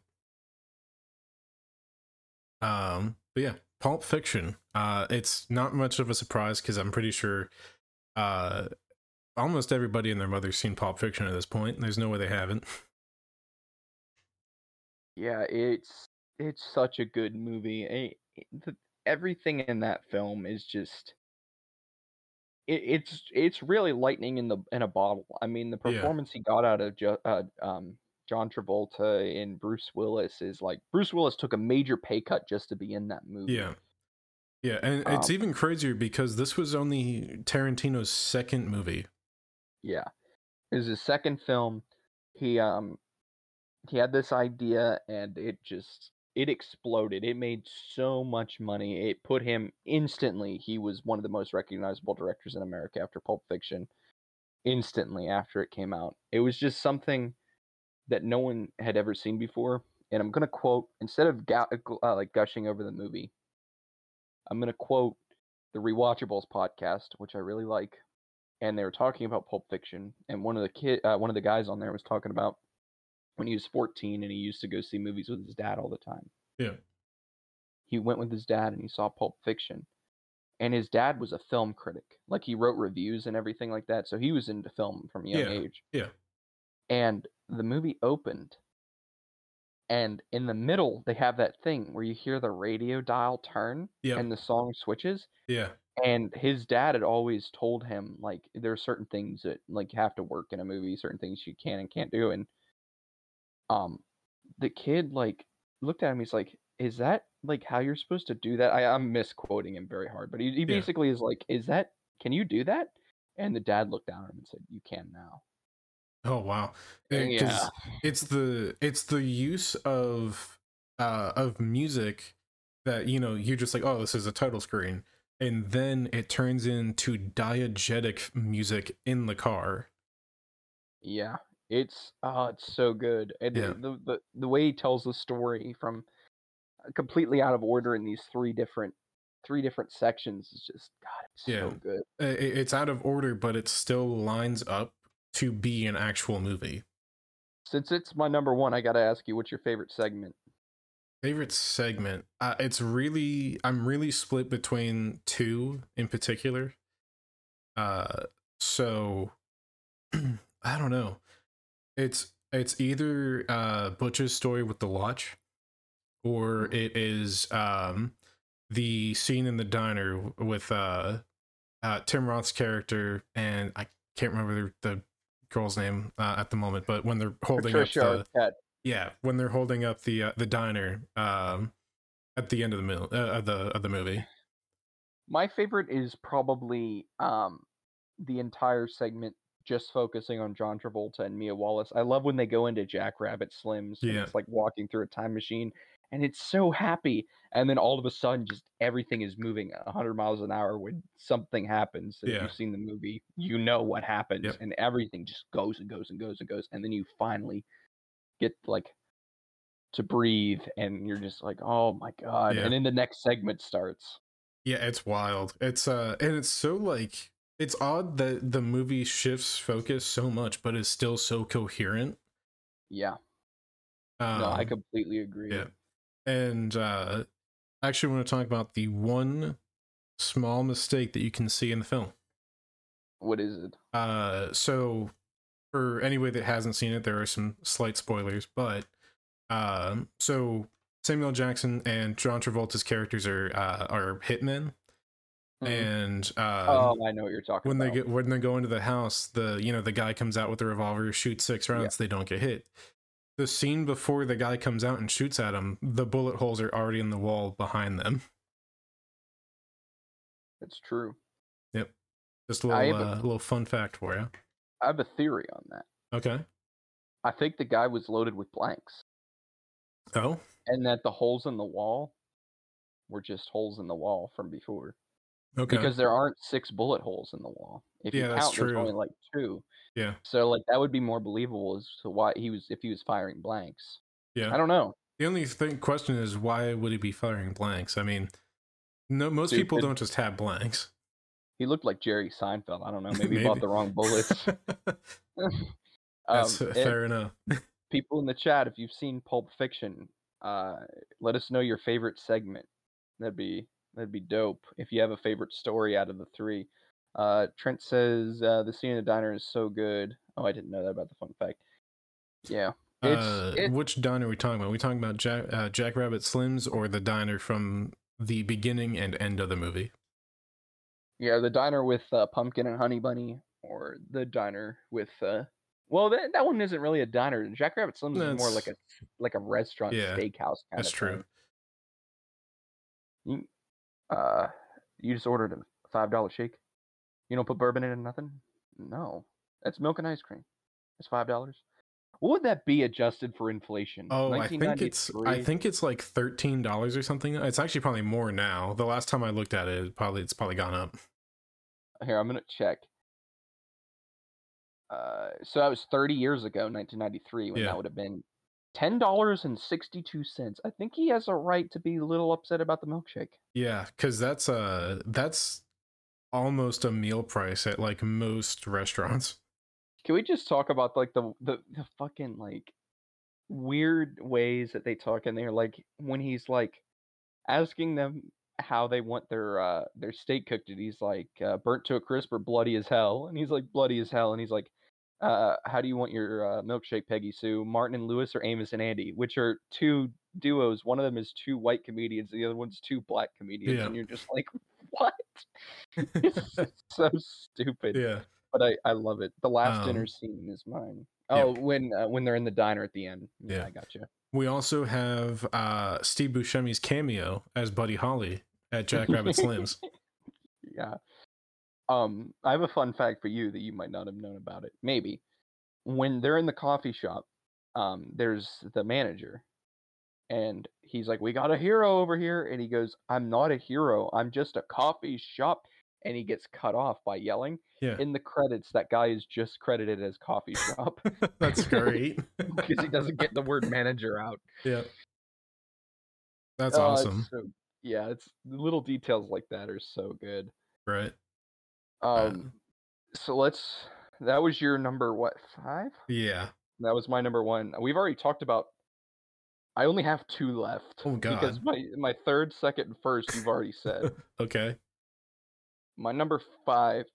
Um, but yeah, Pulp Fiction. Uh, it's not much of a surprise because I'm pretty sure, uh, almost everybody and their mother's seen Pulp Fiction at this point. There's no way they haven't. Yeah, it's it's such a good movie. Eh, it- the, everything in that film is just it, it's it's really lightning in the in a bottle. I mean, the Yeah. performance he got out of jo- uh, um, John Travolta and Bruce Willis is like Bruce Willis took a major pay cut just to be in that movie. Yeah. Yeah, and it's Um, even crazier because this was only Tarantino's second movie. Yeah. It was his second film. He um he had this idea and it just it exploded. It made so much money. It put him instantly. He was one of the most recognizable directors in America after Pulp Fiction. Instantly after it came out. It was just something that no one had ever seen before. And I'm to quote instead of ga- uh, like gushing over the movie. I'm to quote the Rewatchables podcast, which I really like and they were talking about Pulp Fiction, and one of the kid, uh, one of the guys on there was talking about when he was 14 and he used to go see movies with his dad all the time. Yeah. He went with his dad and he saw Pulp Fiction, and his dad was a film critic, like he wrote reviews and everything like that. So he was into film from a young Yeah, age. yeah. And the movie opened, and in the middle they have that thing where you hear the radio dial turn Yeah. and the song switches Yeah. and his dad had always told him like there are certain things that like you have to work in a movie certain things you can and can't do and um the kid like looked at him he's like is that like how you're supposed to do that? I, i'm misquoting him very hard but he, he Yeah. basically is like is that can you do that? And the dad looked down at him and said you can now. Oh wow. Uh, yeah. it's the it's the use of uh of music that you know you're just like oh this is a title screen. And then it turns into diegetic music in the car. Yeah, it's oh, it's so good. And Yeah. the, the the way he tells the story from uh, completely out of order in these three different three different sections is just God, it's Yeah. so good. It's out of order but it still lines up to be an actual movie Since it's my number one, I got to ask you, what's your favorite segment? favorite segment uh, it's really i'm really split between two in particular uh so (clears throat) i don't know it's it's either uh butch's story with the watch or it is um the scene in the diner with uh uh tim roth's character and i can't remember the, the girl's name uh, at the moment, but when they're holding Patricia up the Arquette. yeah, when they're holding up the uh, the diner um, at the end of the mil- uh, of the of the movie. My favorite is probably um the entire segment just focusing on John Travolta and Mia Wallace. I love when they go into Jack Rabbit Slims. and Yeah. It's like walking through a time machine and it's so happy. And then all of a sudden just everything is moving 100 miles an hour when something happens. If Yeah. you've seen the movie, you know what happens Yep. and everything just goes and goes and goes and goes and then you finally get like to breathe and you're just like, "Oh my god." Yeah. And then the next segment starts. Yeah, it's wild. It's uh, and it's so like it's odd that the movie shifts focus so much, but is still so coherent. Yeah. Um, No, I completely agree. yeah. and uh, I actually want to talk about the one small mistake that you can see in the film. What is it? Uh, so for anybody that hasn't seen it, there are some slight spoilers, but um, so Samuel Jackson and John Travolta's characters are uh, are hitmen. And uh, oh, I know what you're talking when they about. get when they go into the house, the you know the guy comes out with the revolver, shoots six rounds, they don't get hit. The scene before the guy comes out and shoots at him, the bullet holes are already in the wall behind them. It's true. Yep. Just a little a- uh, little fun fact for you. I have a theory on that. Okay. I think the guy was loaded with blanks, Oh, and that the holes in the wall were just holes in the wall from before. Okay. Because there aren't six bullet holes in the wall. If Yeah, you count, there's only like two. Yeah. So like that would be more believable as to why he was if he was firing blanks. yeah. I don't know. The only thing question is why would he be firing blanks? I mean, no, most people Stupid. don't just have blanks. He looked like Jerry Seinfeld. I don't know. (laughs) Maybe, he bought the wrong bullets. (laughs) (laughs) That's Um, uh, and- fair enough. people in the chat, if you've seen Pulp Fiction, uh, let us know your favorite segment. That'd be that'd be dope. If you have a favorite story out of the three, uh, Trent says uh, the scene in the diner is so good. Oh, I didn't know that about the fun fact. Yeah, it's Uh, it- which diner are we talking about? Are we talking about Jack, uh, Jack Rabbit Slims or the diner from the beginning and end of the movie? yeah the diner with uh, pumpkin and honey bunny, or the diner with uh, well that that one isn't really a diner. Jack Rabbit Slims is more like a like a restaurant Yeah, steakhouse kind That's of true. thing. Uh, you just ordered a five dollar shake. You don't put bourbon in it, nothing. No, that's milk and ice cream. It's five dollars. What would that be adjusted for inflation? Oh, I think it's I think it's like thirteen dollars or something. It's actually probably more now. The last time I looked at it, it probably it's probably gone up. Here, I'm gonna check. Uh, so that was 30 years ago, 1993, when Yeah. that would have been ten dollars and sixty-two cents. I think he has a right to be a little upset about the milkshake. Yeah, because that's uh that's almost a meal price at like most restaurants. Can we just talk about like the the, the fucking like weird ways that they talk in there? Like when he's like asking them how they want their uh their steak cooked, and he's like uh, burnt to a crisp or bloody as hell, and he's like bloody as hell, and he's like, uh, how do you want your uh, milkshake, Peggy Sue? Martin and Lewis or Amos and Andy, which are two duos. One of them is two white comedians, the other one's two black comedians, Yeah. and you're just like, (laughs) what? it's (laughs) (laughs) so stupid yeah. but I, I love it. The last Um, dinner scene is mine. yeah. Oh, when uh, when they're in the diner at the end. Yeah, Yeah. I got you. We also have uh Steve Buscemi's cameo as Buddy Holly at Jack Rabbit Slims. Yeah. Um, I have a fun fact for you that you might not have known about it. Maybe when they're in the coffee shop, um, there's the manager, and he's like, "We got a hero over here," and he goes, "I'm not a hero. I'm just a coffee shop." And he gets cut off by yelling. Yeah. In the credits, that guy is just credited as coffee shop (laughs) That's great. (laughs) because he doesn't get the word manager out. yeah. That's it's awesome. so- yeah, it's little details like that are so good. Right. Um, so let's. That was your number what five? Yeah. That was my number one. We've already talked about. I only have two left. Oh, God! Because my my third, second, and first you've already said. (laughs) Okay. my number five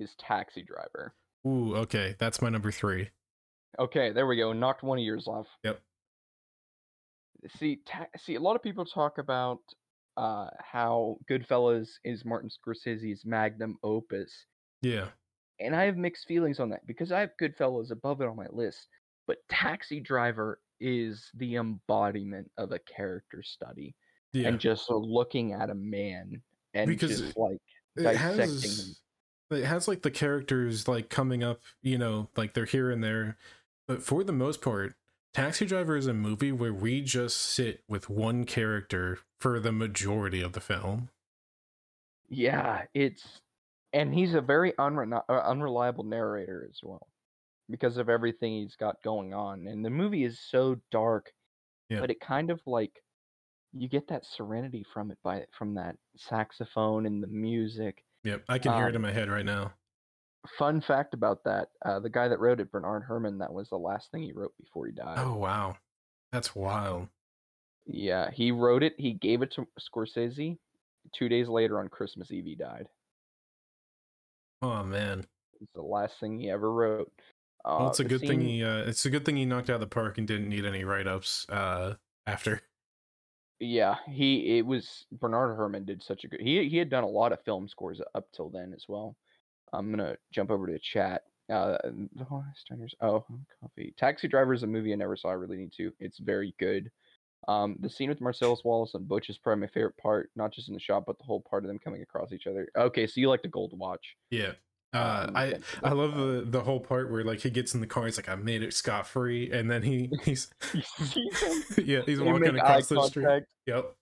is Taxi Driver. Ooh, okay. That's my number three. Okay, there we go. Knocked one of yours off. Yep. See, ta- see, a lot of people talk about uh, how Goodfellas is Martin Scorsese's magnum opus. Yeah. and I have mixed feelings on that because I have Goodfellas above it on my list, but Taxi Driver is the embodiment of a character study Yeah. and just looking at a man and Because just like it dissecting him. has it has like the characters like coming up you know like they're here and there but for the most part taxi driver is a movie where we just sit with one character for the majority of the film Yeah, it's and he's a very unre- uh, unreliable narrator as well because of everything he's got going on. And the movie is so dark, Yeah. but it kind of like you get that serenity from it by from that saxophone and the music. yep i can hear it Um, in my head right now Fun fact about that: uh, the guy that wrote it, Bernard Herrmann, that was the last thing he wrote before he died. oh wow that's wild Yeah, he wrote it. He gave it to Scorsese. Two days later, on Christmas Eve, he died. oh man It's the last thing he ever wrote. Uh, well it's a good thing he uh it's a good thing he knocked out of the park and didn't need any write-ups uh after Yeah, he it was Bernard Herrmann did such a good. He he had done a lot of film scores up till then as well. I'm gonna jump over to the chat. Uh, the Steiners. Oh, coffee. Taxi Driver is a movie I never saw. I really need to. It's very good. Um, the scene with Marcellus Wallace and Butch is probably my favorite part. Not just in the shot, but the whole part of them coming across each other. Okay, so you like the Gold Watch? yeah uh Um, i I love the the whole part where like he gets in the car. He's like, "I made it scot free," and then he (laughs) (laughs) (laughs) he's You see them? yeah he's walking across the street. Yep.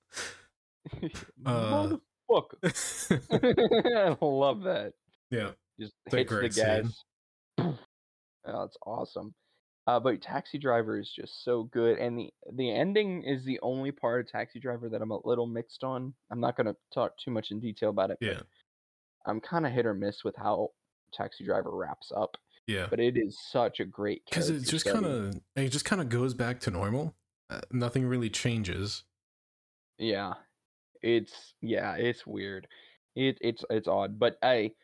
Uh, Motherfucker. I love that. Yeah. just hits the gas. (clears throat) oh, that's awesome. Uh, but Taxi Driver is just so good, and the the ending is the only part of Taxi Driver that I'm a little mixed on. I'm not gonna talk too much in detail about it. Yeah. I'm kind of hit or miss with how Taxi Driver wraps up, Yeah. but it is such a great Because it just kind of it just kind of goes back to normal. Uh, nothing really changes. Yeah. It's yeah, it's weird. It it's it's odd. But hey,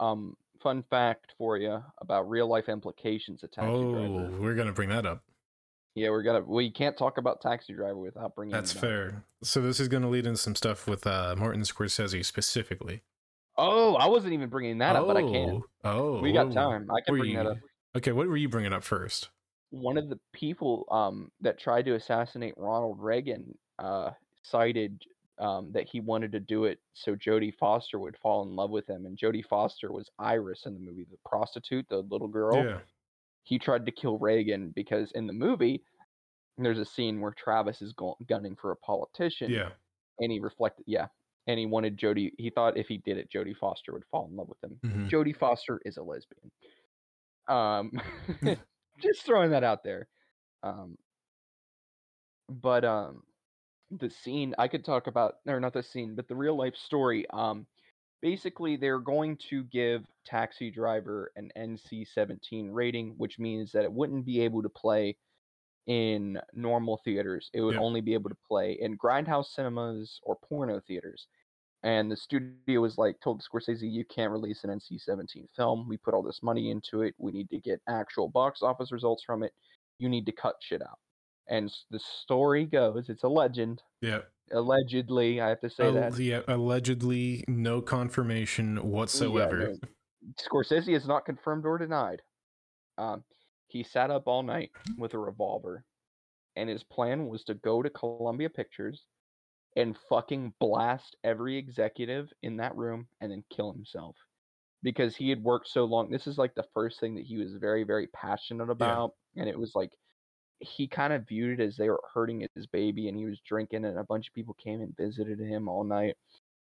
um fun fact for you about real life implications of Taxi oh, Driver. we're gonna bring that up. Yeah, we're gonna we can't talk about Taxi Driver without bringing That's fair. So this is gonna lead into some stuff with uh, Martin Scorsese specifically. Oh, I wasn't even bringing that up, but I can. Oh, We got time. I can bring that up. Okay, what were you bringing up first? One of the people um that tried to assassinate Ronald Reagan uh cited um that he wanted to do it so Jodie Foster would fall in love with him and Jodie Foster was Iris in the movie The Prostitute, the little girl. Yeah. he tried to kill Reagan because in the movie there's a scene where Travis is go- gunning for a politician Yeah. and he reflected yeah and he wanted Jodie he thought if he did it Jodie Foster would fall in love with him. Mhm. Jodie Foster is a lesbian. Um (laughs) (laughs) just throwing that out there. Um but um the scene I could talk about or not the scene but the real life story um basically they're going to give Taxi Driver an NC-17 rating which means that it wouldn't be able to play in normal theaters. It would Yeah. only be able to play in grindhouse cinemas or porno theaters. And the studio was like told Scorsese, "You can't release an NC-17 film. We put all this money into it. We need to get actual box office results from it. You need to cut shit out." And the story goes, it's a legend. Yeah. Allegedly, I have to say Al- that. yeah. Allegedly, no confirmation whatsoever. no. Scorsese is not confirmed or denied. Um, he sat up all night with a revolver, and his plan was to go to Columbia Pictures and fucking blast every executive in that room and then kill himself because he had worked so long. This is like the first thing that he was very, very passionate about, and it was like he kind of viewed it as they were hurting his baby, and he was drinking, and a bunch of people came and visited him all night.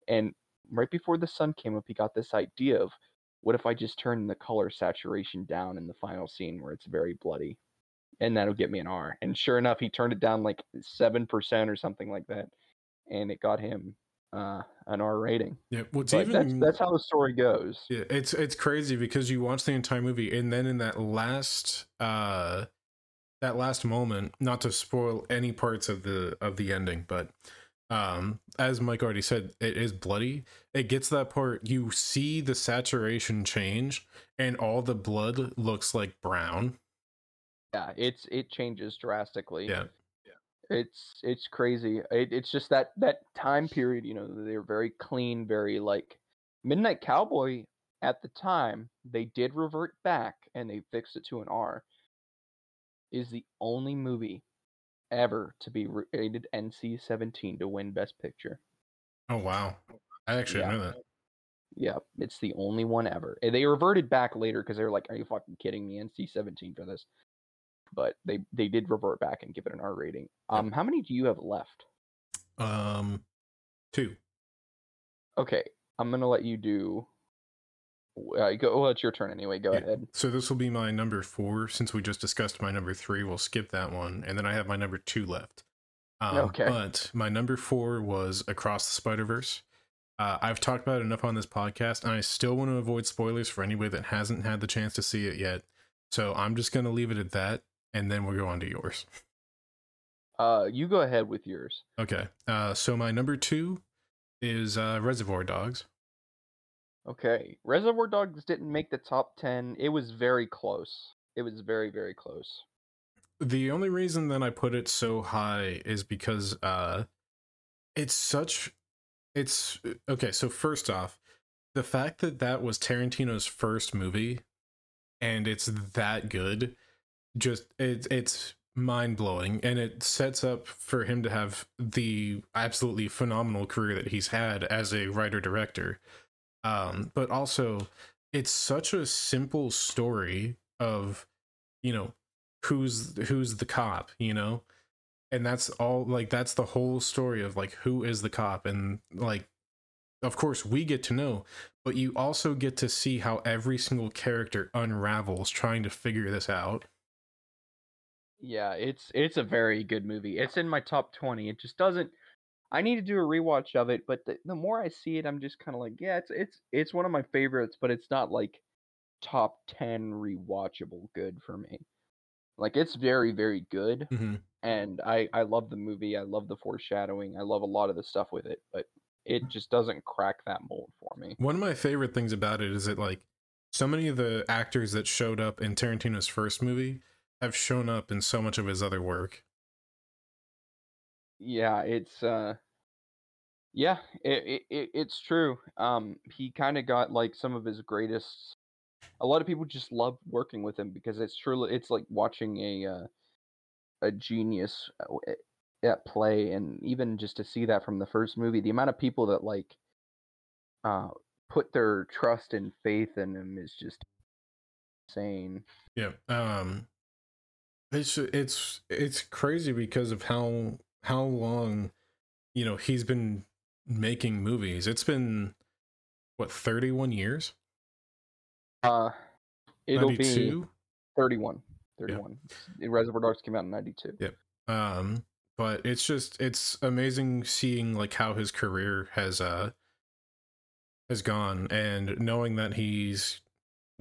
And right before the sun came up, he got this idea of what if I just turn the color saturation down in the final scene where it's very bloody? And that'll get me an R. And sure enough, he turned it down like 7% or something like that. And it got him uh, an R rating. Yeah. What's But that's, that's how the story goes. Yeah, it's it's crazy because you watch the entire movie and then in that last uh that last moment, not to spoil any parts of the of the ending, but um as Mike already said, it is bloody. It gets that part you see the saturation change and all the blood looks like brown. Yeah, it's it changes drastically. Yeah. It's it's crazy. It, it's just that that time period, you know, they're very clean, very like Midnight Cowboy at the time they did revert back and they fixed it to an R, is the only movie ever to be rated NC-17 to win Best Picture. Oh wow, I actually Yeah. know that. Yeah, it's the only one ever. And They reverted back later because they were like, "Are you fucking kidding me? NC-17 for this." But they they did revert back and give it an R rating. Um, how many do you have left? Um, two. Okay, I'm gonna let you do. Uh, go. Well, it's your turn anyway. Go Yeah. ahead. So this will be my number four. Since we just discussed my number three, we'll skip that one, and then I have my number two left. Um, Okay. But my number four was Across the Spider Verse. Uh, I've talked about it enough on this podcast, and I still want to avoid spoilers for anybody that hasn't had the chance to see it yet. So I'm just gonna leave it at that, and then we'll go on to yours. Uh, you go ahead with yours. Okay. Uh, so my number two is uh, Reservoir Dogs. Okay, Reservoir Dogs didn't make the top ten. It was very close. It was very very close. The only reason that I put it so high is because uh it's such it's okay, so first off, the fact that that was Tarantino's first movie and it's that good just it, it's mind-blowing and it sets up for him to have the absolutely phenomenal career that he's had as a writer director. Um but also it's such a simple story of you know who's who's the cop you know and that's all like that's the whole story of like who is the cop and like of course we get to know but you also get to see how every single character unravels trying to figure this out Yeah, it's it's a very good movie. It's in my top twenty. It just doesn't. I need to do a rewatch of it, but the, the more I see it, I'm just kind of like, yeah, it's it's it's one of my favorites, but it's not like top ten rewatchable good for me. Like it's very very good, mm-hmm. and I I love the movie. I love the foreshadowing. I love a lot of the stuff with it, but it just doesn't crack that mold for me. one of my favorite things about it is that like so many of the actors that showed up in tarantino's first movie have shown up in so much of his other work Yeah, it's uh yeah, it, it, it it's true. Um he kind of got like some of his greatest a lot of people just love working with him because it's truly it's like watching a uh, a genius uh, at play and even just to see that from the first movie, the amount of people that like uh put their trust and faith in him is just insane. Yeah. Um it's it's it's crazy because of how how long you know he's been making movies. It's been what 31 years? Uh it'll be 92? 31. 31. Reservoir Dogs came out in 92. Yep. Um but it's just it's amazing seeing like how his career has uh has gone and knowing that he's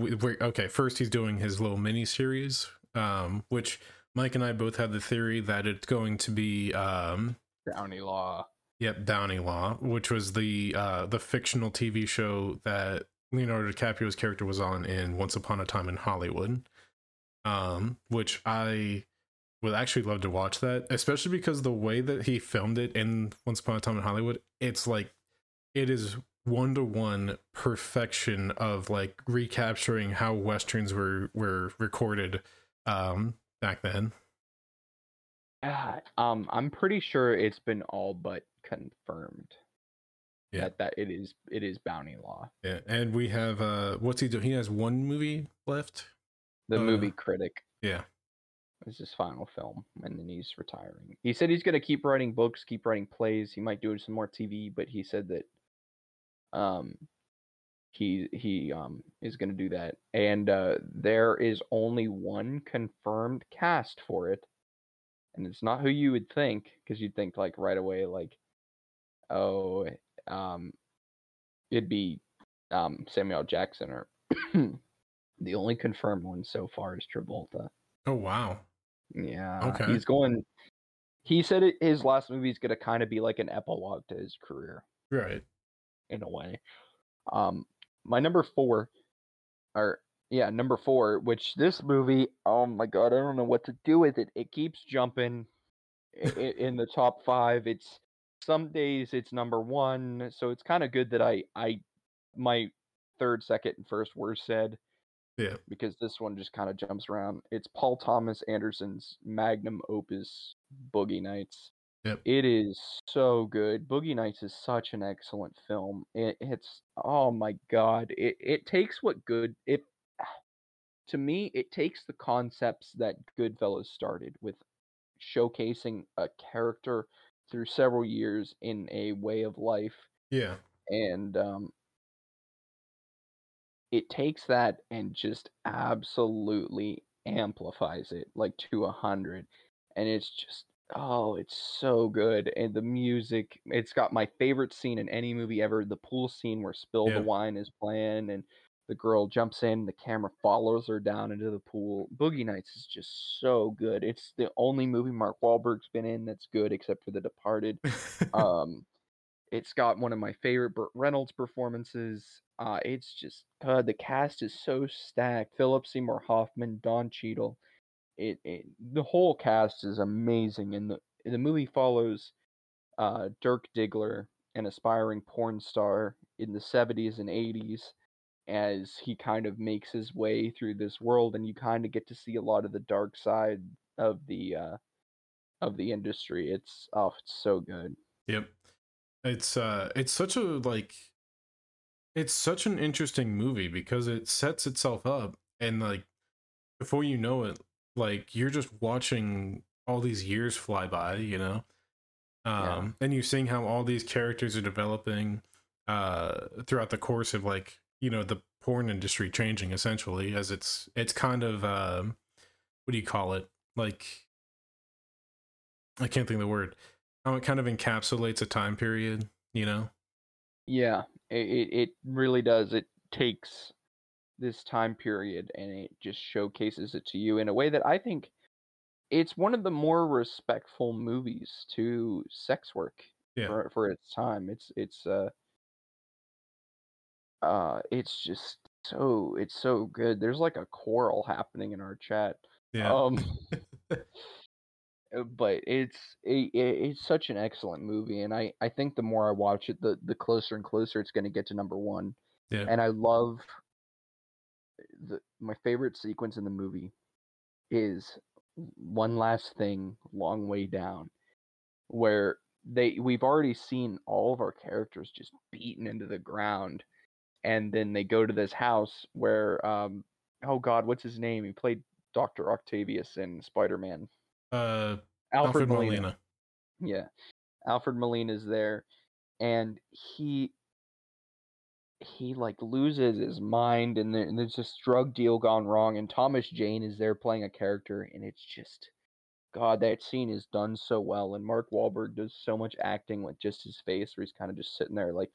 okay first he's doing his little mini series um which mike and i both have the theory that it's going to be um Bounty Law. Yep, Bounty Law, which was the uh the fictional TV show that Leonardo DiCaprio's character was on in Once Upon a Time in Hollywood. Um, which I would actually love to watch that, especially because the way that he filmed it in Once Upon a Time in Hollywood, it's like it is one to one perfection of like recapturing how westerns were were recorded um back then. Ah, um, I'm pretty sure it's been all but confirmed. Yeah. That that it is it is Bounty Law. Yeah, and we have uh what's he doing? He has one movie left. The Uh, movie critic Yeah. it's his final film, and then he's retiring. He said he's gonna keep writing books, keep writing plays. He might do some more TV, but he said that um he he um is gonna do that. And uh there is only one confirmed cast for it. And it's not who you would think, because you'd think like right away, like, oh, um it'd be um Samuel Jackson or (clears throat) the only confirmed one so far is Travolta. Oh wow. Yeah. Okay. He's going. He said it, his last movie is going to kind of be like an epilogue to his career Right. in a way. Um, my number four, or yeah, number four, which this movie, oh my god, I don't know what to do with it. It keeps jumping i- i- (laughs) in the top five. It's some days it's number one, so it's kind of good that I I my third, second, and first were said. Yeah. Because this one just kind of jumps around. It's Paul Thomas Anderson's magnum opus, Boogie Nights. Yep. It is so good. Boogie Nights is such an excellent film. It, it's oh my god. It it takes what good it (sighs) to me it takes the concepts that Goodfellas started with showcasing a character through several years in a way of life Yeah. and um it takes that and just absolutely amplifies it like to a hundred and it's just oh it's so good and the music it's got my favorite scene in any movie ever the pool scene where spill Yeah. the wine is playing and the girl jumps in the camera follows her down into the pool boogie nights is just so good it's the only movie mark Wahlberg's been in that's good except for the departed (laughs) um it's got one of my favorite Burt Reynolds performances. Uh, it's just God, the cast is so stacked. Philip Seymour Hoffman, Don Cheadle. It, it the whole cast is amazing, and the the movie follows uh, Dirk Diggler, an aspiring porn star in the '70s and '80s, as he kind of makes his way through this world, and you kind of get to see a lot of the dark side of the uh, of the industry. It's oh, it's so good. Yep. It's uh it's such a like it's such an interesting movie because it sets itself up and like before you know it, like you're just watching all these years fly by, you know? Um Yeah. and you're seeing how all these characters are developing uh throughout the course of like, you know, the porn industry changing essentially as it's it's kind of um what do you call it? Like I can't think of the word how it kind of encapsulates a time period, you know? Yeah, it, it it really does. It takes this time period and it just showcases it to you in a way that I think it's one of the more respectful movies to sex work Yeah. for for its time. It's it's uh uh it's just so it's so good. There's like a quarrel happening in our chat. Yeah. Um (laughs) uh, but it's it, it's such an excellent movie and I I think the more I watch it the the closer and closer it's going to get to number 1. Yeah. And I love the my favorite sequence in the movie is one last thing long way down where they we've already seen all of our characters just beaten into the ground and then they go to this house where um oh god what's his name he played Dr. Octavius in Spider-Man uh Alfred, Alfred Molina. Molina. Yeah. Alfred Molina is there and he he like loses his mind and, there, and there's this drug deal gone wrong and Thomas Jane is there playing a character and it's just god that scene is done so well and Mark Wahlberg does so much acting with just his face where he's kind of just sitting there like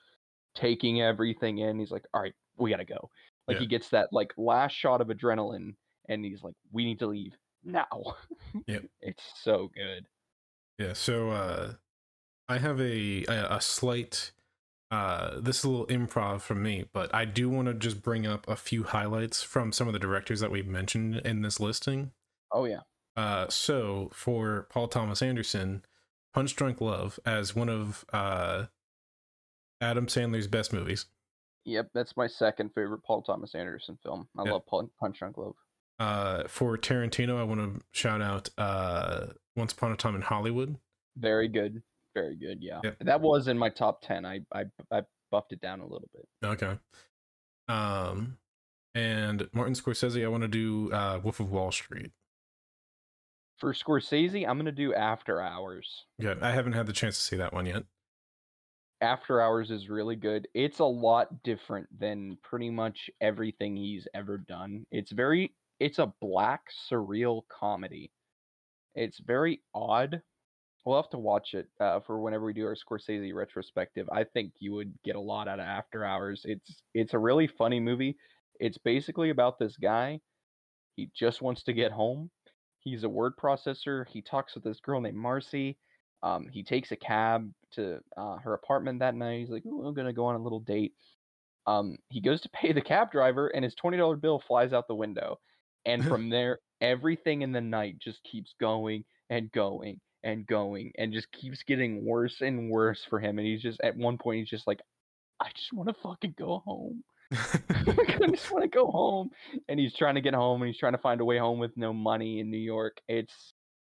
taking everything in he's like all right we got to go like Yeah. he gets that like last shot of adrenaline and he's like we need to leave now Yep. (laughs) it's so good Yeah, so uh I have a a, a slight uh this is a little improv from me, but I do want to just bring up a few highlights from some of the directors that we've mentioned in this listing. oh yeah Uh so for Paul Thomas Anderson, Punch Drunk Love as one of uh Adam Sandler's best movies. Yep, that's my second favorite Paul Thomas Anderson film. I Yeah. love Pun- Punch Drunk Love. Uh for Tarantino, I want to shout out uh Once Upon a Time in Hollywood. Very good, very good. Yeah, Yep. that was in my top ten. I I I buffed it down a little bit. Okay. Um, and Martin Scorsese, I want to do uh, Wolf of Wall Street. For Scorsese, I'm gonna do After Hours. Yeah, I haven't had the chance to see that one yet. After Hours is really good. It's a lot different than pretty much everything he's ever done. It's very it's a black surreal comedy. It's very odd. We'll have to watch it uh, for whenever we do our Scorsese retrospective. I think you would get a lot out of After Hours. It's it's a really funny movie. It's basically about this guy. He just wants to get home. He's a word processor. He talks with this girl named Marcy. Um, he takes a cab to uh, her apartment that night. He's like, I'm gonna go on a little date." Um, he goes to (laughs) pay the cab driver, and his twenty dollar bill flies out the window. And (laughs) from there, everything in the night just keeps going and going and going, and just keeps getting worse and worse for him. And he's just at one point, he's just like, "I just want to fucking go home." (laughs) I just want to go home. And he's trying to get home and he's trying to find a way home with no money in New York. It's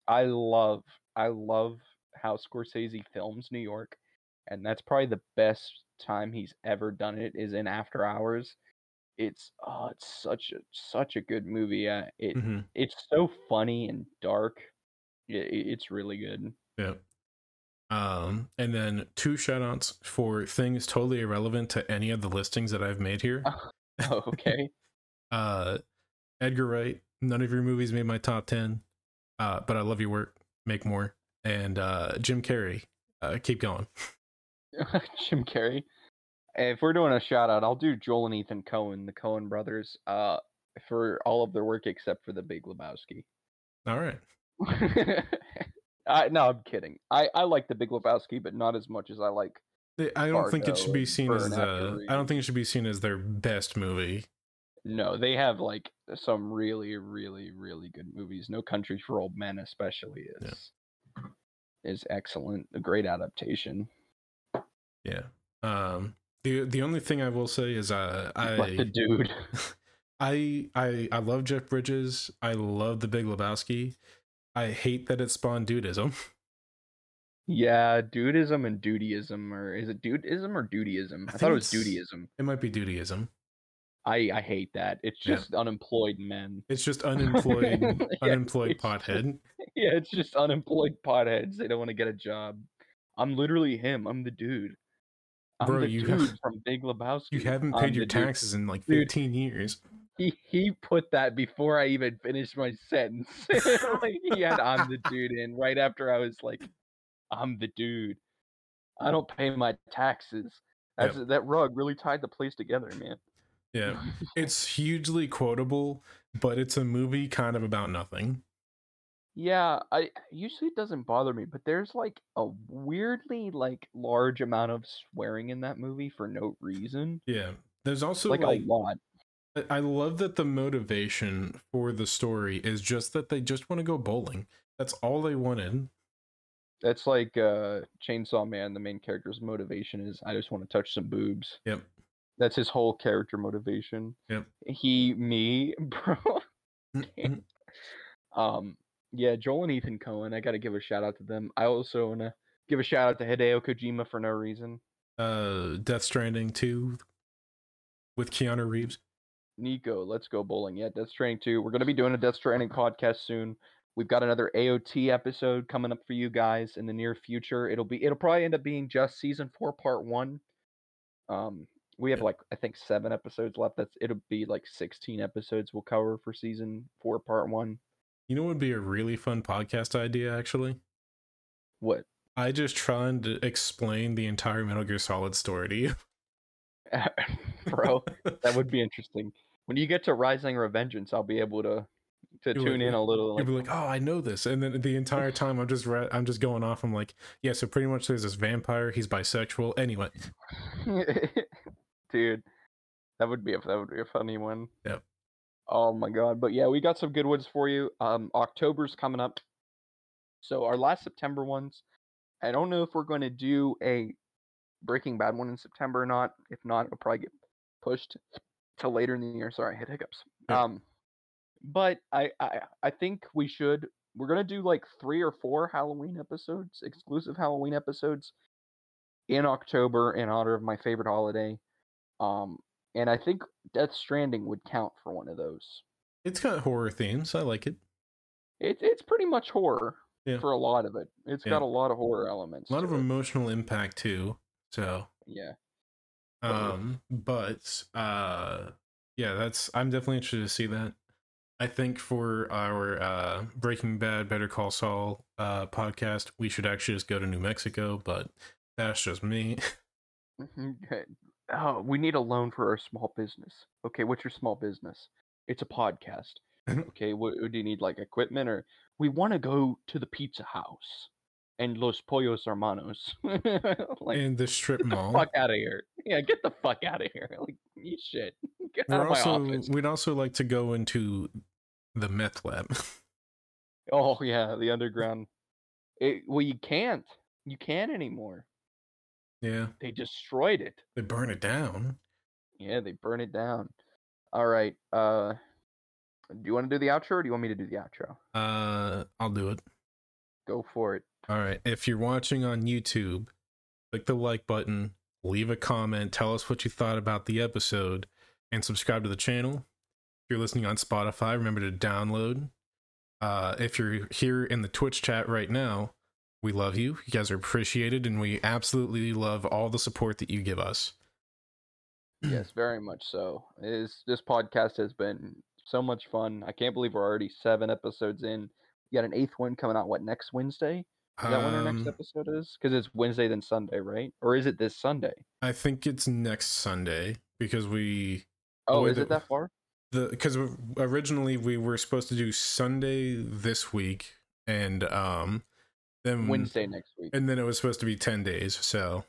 I love I love how Scorsese films New York. And that's probably the best time he's ever done it is in After Hours. It's oh, it's such a such a good movie. Uh, it Mhm. it's so funny and dark. It, it's really good. Yeah. Um, and then two shout outs for things totally irrelevant to any of the listings that I've made here. Oh, okay. (laughs) Uh, Edgar Wright, none of your movies made my top 10, uh, but I love your work. Make more. And uh, Jim Carrey, uh, keep going. (laughs) (laughs) Jim Carrey. If we're doing a shout out, I'll do Joel and Ethan Coen, the Coen brothers, uh, for all of their work except for The Big Lebowski. All right. (laughs) I, no, I'm kidding. I, I like The Big Lebowski, but not as much as I like. I don't think it should be seen as uh, I don't think it should be seen as their best movie. No, they have like some really, really, really good movies. No Country for Old Men, especially, Yeah. is is excellent. A great adaptation. Yeah. Um. The the only thing I will say is uh (laughs) Like the I dude. (laughs) I I I love Jeff Bridges. I love The Big Lebowski. I hate that it spawned dudeism. (laughs) Yeah, dudeism and dutyism, or is it dudeism or dutyism? I, I thought it was dutyism. It might be dutyism. I I hate that. It's Yeah. just unemployed men. It's just (laughs) unemployed Yeah, unemployed pothead. (laughs) Yeah, it's just unemployed potheads. They don't want to get a job. I'm literally him. I'm the dude. I'm Bro, the you dude have- from Big Lebowski. You haven't I'm paid your the dude. taxes in like Dude. 15 years. He he put that before I even finished my sentence. (laughs) like he had I'm the (laughs) dude in right after I was like, I'm the dude. I don't pay my taxes. That's that rug really tied the place together, man. Yeah. (laughs) It's hugely quotable, but it's a movie kind of about nothing. Yeah, I usually it doesn't bother me, but there's like a weirdly like large amount of swearing in that movie for no reason. Yeah. There's also like, like, a lot. I- love that the motivation for the story is just that they just want to go bowling. That's all they wanted. That's like uh Chainsaw Man, the main character's motivation is I just want to touch some boobs. Yep. That's his whole character motivation. Yep. He me, (laughs) bro. Mhm. Um yeah, Joel and Ethan Coen, I gotta give a shout out to them. I also wanna give a shout out to Hideo Kojima for no reason. uh Death Stranding 2 with Keanu Reeves. Niko, let's go bowling. Yeah, Death Stranding 2. We're going to be doing a Death Stranding podcast soon. We've got another AOT episode coming up for you guys in the near future. It'll be it'll probably end up being just season 4 part 1. Um we have like I think 7 episodes left. That's it'll be like 16 episodes we'll cover for season 4 part 1. You know what would be a really fun podcast idea actually? What? I just trying to explain the entire Metal Gear Solid story to you. (laughs) Bro, (laughs) that would be interesting. When you get to Rising Revengeance, I'll be able to to You'll tune in a little You'll like be like, "Oh, I know this," and then the entire (laughs) time I'm just re- I'm just going off. I'm like, "Yeah." So pretty much, there's this vampire. He's bisexual. Anyway, (laughs) dude that would be a that would be a funny one Yep. oh my god but yeah we got some good ones for you um october's coming up so our last september ones i don't know if we're going to do a breaking bad one in september or not if not it'll probably get pushed to later in the year sorry i hit hiccups Yep. um but I, I i think we should we're going to do like three or four halloween episodes exclusive halloween episodes in October in honor of my favorite holiday. Um, and I think Death Stranding would count for one of those. it's got horror themes. I like it. It's it's pretty much horror Yeah. for a lot of it. It's Yeah. got a lot of horror elements. A lot of it. emotional impact too. So, Yeah. Um, but uh, yeah, that's I'm definitely interested to see that. I think for our uh Breaking Bad, Better Call Saul uh podcast, we should actually just go to New Mexico. But that's just me. (laughs) Okay. Oh, we need a loan for our small business. Okay, what's your small business? It's a podcast. (laughs) okay, what do you need like equipment or we want to go to the pizza house and Los Pollos Hermanos. (laughs) like in the strip Get the mall. fuck out of here. Yeah, get the fuck out of here. (laughs) Like, you shit. (laughs) Get We're of my also office. we'd also like to go into the meth lab. Oh, yeah, the underground. It, well, you can't. You can't anymore. yeah, They destroyed it. they burn it down. Yeah, they burn it down. All right. Uh, do you want to do the outro, or do you want me to do the outro? Uh, I'll do it. Go for it. All right. If you're watching on YouTube, click the like button, leave a comment, tell us what you thought about the episode, and subscribe to the channel. If you're listening on Spotify, remember to download. Uh, if you're here in the Twitch chat right now, we love you. You guys are appreciated, and we absolutely love all the support that you give us. yes, very much so. Is this podcast has been so much fun. I can't believe we're already seven episodes in. You got an eighth one coming out. What next Wednesday? Is that when our next Um, episode is? Because it's Wednesday then Sunday, right? Or is it this Sunday? I think it's next Sunday because we Oh, is that- it that far? the because originally we were supposed to do Sunday this week and um then Wednesday next week. and then it was supposed to be 10 days so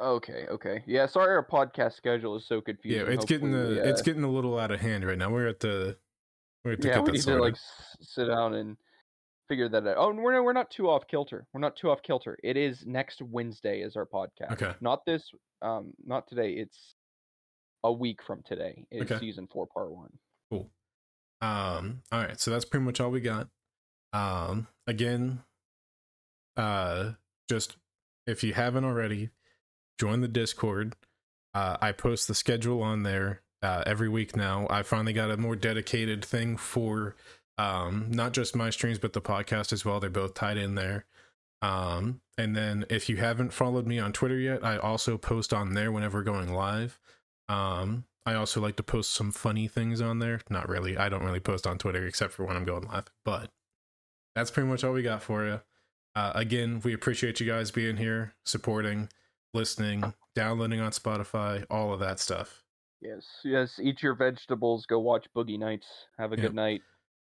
Okay, okay. Yeah, sorry our podcast schedule is so confusing. yeah it's getting Hopefully the it's uh, getting a little out of hand right now we're at the we're at the yeah, we need to like sit down and figure that out. Oh, and we're we're not too off kilter. We're not too off kilter. It is next Wednesday is our podcast. Okay. Not this. Um, not today. It's a week from today. Is Okay. season four, part one. cool um all right so that's pretty much all we got um again uh just if you haven't already join the discord uh i post the schedule on there uh every week now i finally got a more dedicated thing for um not just my streams but the podcast as well they're both tied in there um and then if you haven't followed me on twitter yet i also post on there whenever going live um i also like to post some funny things on there not really i don't really post on twitter except for when i'm going live but that's pretty much all we got for you uh, again we appreciate you guys being here supporting listening downloading on spotify all of that stuff Yes, yes. Eat your vegetables. Go watch Boogie Nights. Have a Yep. good night.